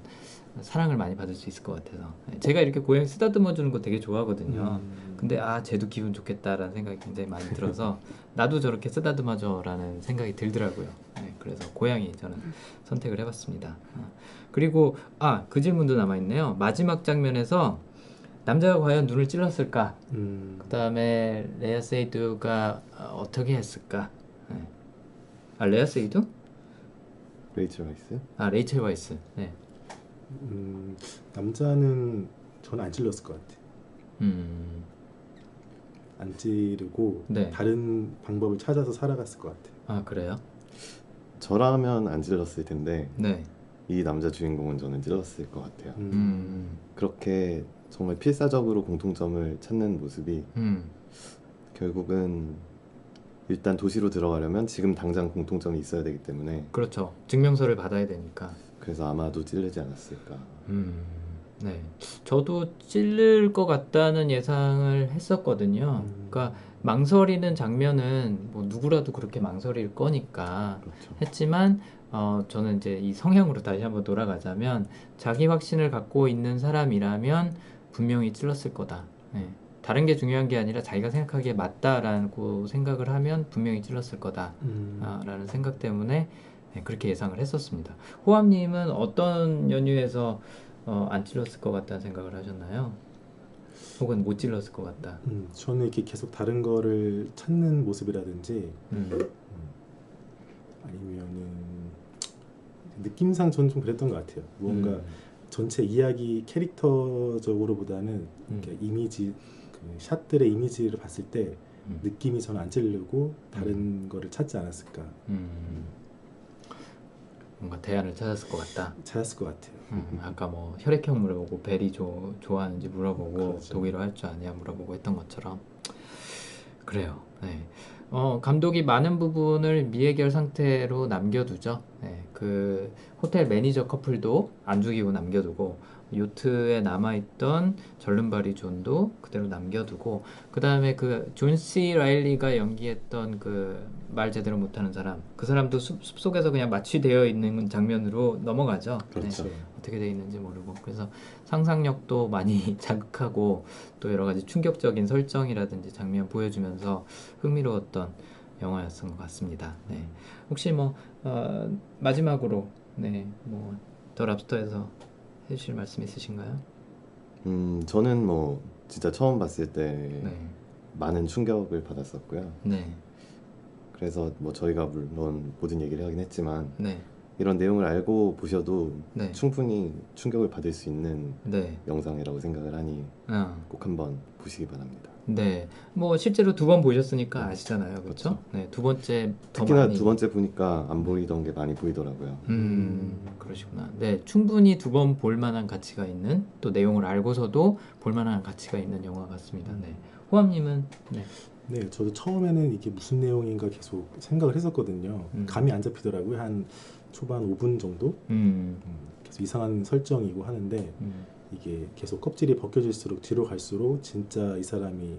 사랑을 많이 받을 수 있을 것 같아서 네, 제가 이렇게 고양이 쓰다듬어 주는 거 되게 좋아하거든요. 음. 근데 아 쟤도 기분 좋겠다라는 생각이 굉장히 많이 들어서 나도 저렇게 쓰다듬어 줘라는 생각이 들더라고요. 네, 그래서 고양이 저는 선택을 해봤습니다. 어, 그리고 아 그 질문도 남아 있네요. 마지막 장면에서 남자가 과연 눈을 찔렀을까? 음. 그 다음에 레아 세이두가 어, 어떻게 했을까? 네. 아 레아 세이두? 레이첼 와이스? 아 레이첼 와이스. 네. 음, 남자는 저는 안 찔렀을 것 같아요. 음. 안 찌르고 네. 다른 방법을 찾아서 살아갔을 것 같아요. 아 그래요? 저라면 안 찔렀을 텐데 네. 이 남자 주인공은 저는 찔렀을 것 같아요. 음. 음. 그렇게 정말 필사적으로 공통점을 찾는 모습이 음. 결국은 일단 도시로 들어가려면 지금 당장 공통점이 있어야 되기 때문에 그렇죠. 증명서를 받아야 되니까. 그래서 아마도 찔르지 않았을까. 음, 네. 저도 찔릴 것 같다는 예상을 했었거든요. 음. 그러니까 망설이는 장면은 뭐 누구라도 그렇게 망설일 거니까 그렇죠. 했지만 어, 저는 이제 이 성향으로 다시 한번 돌아가자면 자기 확신을 갖고 있는 사람이라면 분명히 찔렀을 거다. 네. 다른 게 중요한 게 아니라 자기가 생각하기에 맞다라고 생각을 하면 분명히 찔렀을 거다. 음. 아, 라는 생각 때문에 네, 그렇게 예상을 했었습니다. 호암님은 어떤 연유에서 어, 안 찔렀을 것 같다는 생각을 하셨나요? 혹은 못 찔렀을 것 같다. 음, 저는 이렇게 계속 다른 거를 찾는 모습이라든지 음, 아니면은 느낌상 저는 좀 그랬던 것 같아요. 뭔가 음, 전체 이야기 캐릭터적으로보다는 음. 이미지 그 샷들의 이미지를 봤을 때 음. 느낌이 저는 안 찔르고 다른 거를 찾지 않았을까 음, 뭔가 대안을 찾았을 것 같다. 찾았을 것 같아요. 음, 아까 뭐 혈액형 물어보고 베리 조, 좋아하는지 물어보고 그렇죠. 독일어 할 줄 아냐 물어보고 했던 것처럼 그래요. 네. 어, 감독이 많은 부분을 미해결 상태로 남겨두죠. 네. 그 호텔 매니저 커플도 안 죽이고 남겨두고 요트에 남아있던 절름발이 존도 그대로 남겨두고 그 다음에 그 존 씨 라일리가 연기했던 그 말 제대로 못하는 사람 그 사람도 숲, 숲속에서 그냥 마취되어 있는 장면으로 넘어가죠. 그렇죠. 네. 어떻게 돼 있는지 모르고 그래서 상상력도 많이 자극하고 또 여러 가지 충격적인 설정이라든지 장면 보여주면서 흥미로웠던 영화였던 것 같습니다. 네. 혹시 뭐 어, 마지막으로 네 뭐 더 랍스터에서 해주실 말씀 있으신가요? 음, 저는 뭐 진짜 처음 봤을 때 네. 많은 충격을 받았었고요. 네. 그래서 뭐 저희가 물론 모든 얘기를 하긴 했지만 네. 이런 내용을 알고 보셔도 네. 충분히 충격을 받을 수 있는 네. 영상이라고 생각을 하니 어. 꼭 한번 보시기 바랍니다. 네. 뭐 실제로 두 번 보셨으니까 아시잖아요. 그렇죠? 그렇죠. 네. 두 번째 더 특히나 많이 두 번째 보니까 안 보이던 게 많이 보이더라고요. 음, 그러시구나. 네, 충분히 두 번 볼 만한 가치가 있는 또 내용을 알고서도 볼 만한 가치가 있는 영화 같습니다. 네. 호암님은 네. 네, 저도 처음에는 이게 무슨 내용인가 계속 생각을 했었거든요. 음. 감이 안 잡히더라고요. 한 초반 5분 정도 음, 음, 계속 이상한 설정이고 하는데 음, 이게 계속 껍질이 벗겨질수록 뒤로 갈수록 진짜 이 사람이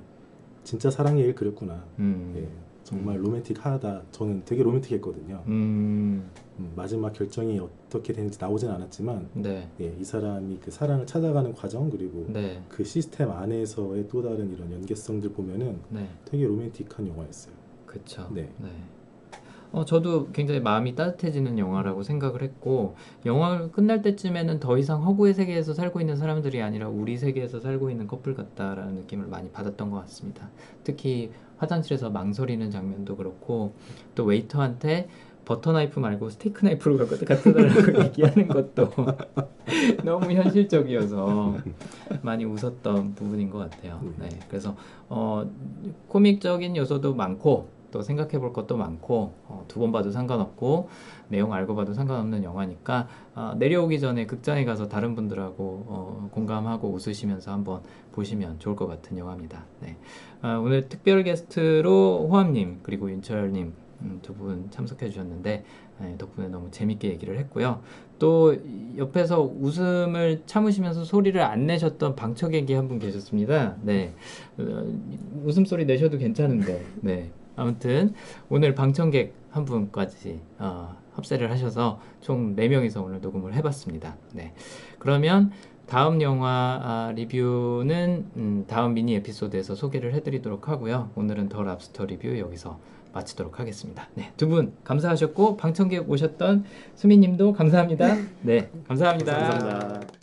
진짜 사랑의 일 그렸구나. 음, 예, 정말 로맨틱하다. 저는 되게 로맨틱했거든요. 음, 음, 마지막 결정이 어떻게 되는지 나오진 않았지만 네, 예, 이 사람이 그 사랑을 찾아가는 과정 그리고 네, 그 시스템 안에서의 또 다른 이런 연계성들 보면은 네, 되게 로맨틱한 영화였어요. 그쵸. 네. 어, 저도 굉장히 마음이 따뜻해지는 영화라고 생각을 했고, 영화 끝날 때쯤에는 더 이상 허구의 세계에서 살고 있는 사람들이 아니라 우리 세계에서 살고 있는 커플 같다라는 느낌을 많이 받았던 것 같습니다. 특히 화장실에서 망설이는 장면도 그렇고, 또 웨이터한테 버터 나이프 말고 스테이크 나이프로 갖고 갖다 달라고 얘기하는 것도 너무 현실적이어서 많이 웃었던 부분인 것 같아요. 네, 그래서 어, 코믹적인 요소도 많고 또 생각해 볼 것도 많고 어, 두번 봐도 상관없고 내용 알고 봐도 상관없는 영화니까 어, 내려오기 전에 극장에 가서 다른 분들하고 어, 공감하고 웃으시면서 한번 보시면 좋을 것 같은 영화입니다. 네. 아, 오늘 특별 게스트로 호암님 그리고 윤철님 음, 두분 참석해 주셨는데 네, 덕분에 너무 재밌게 얘기를 했고요. 또 옆에서 웃음을 참으시면서 소리를 안 내셨던 방청객이 한 분 계셨습니다. 네, 어, 웃음 소리 내셔도 괜찮은데, 네. 아무튼 오늘 방청객 한 분까지 어, 합세를 하셔서 총 4명이서 오늘 녹음을 해봤습니다. 네. 그러면 다음 영화 아, 리뷰는 음, 다음 미니 에피소드에서 소개를 해드리도록 하고요. 오늘은 더 랍스터 리뷰 여기서 마치도록 하겠습니다. 네, 두 분 감사하셨고 방청객 오셨던 수미님도 감사합니다. 네, 감사합니다. 감사합니다.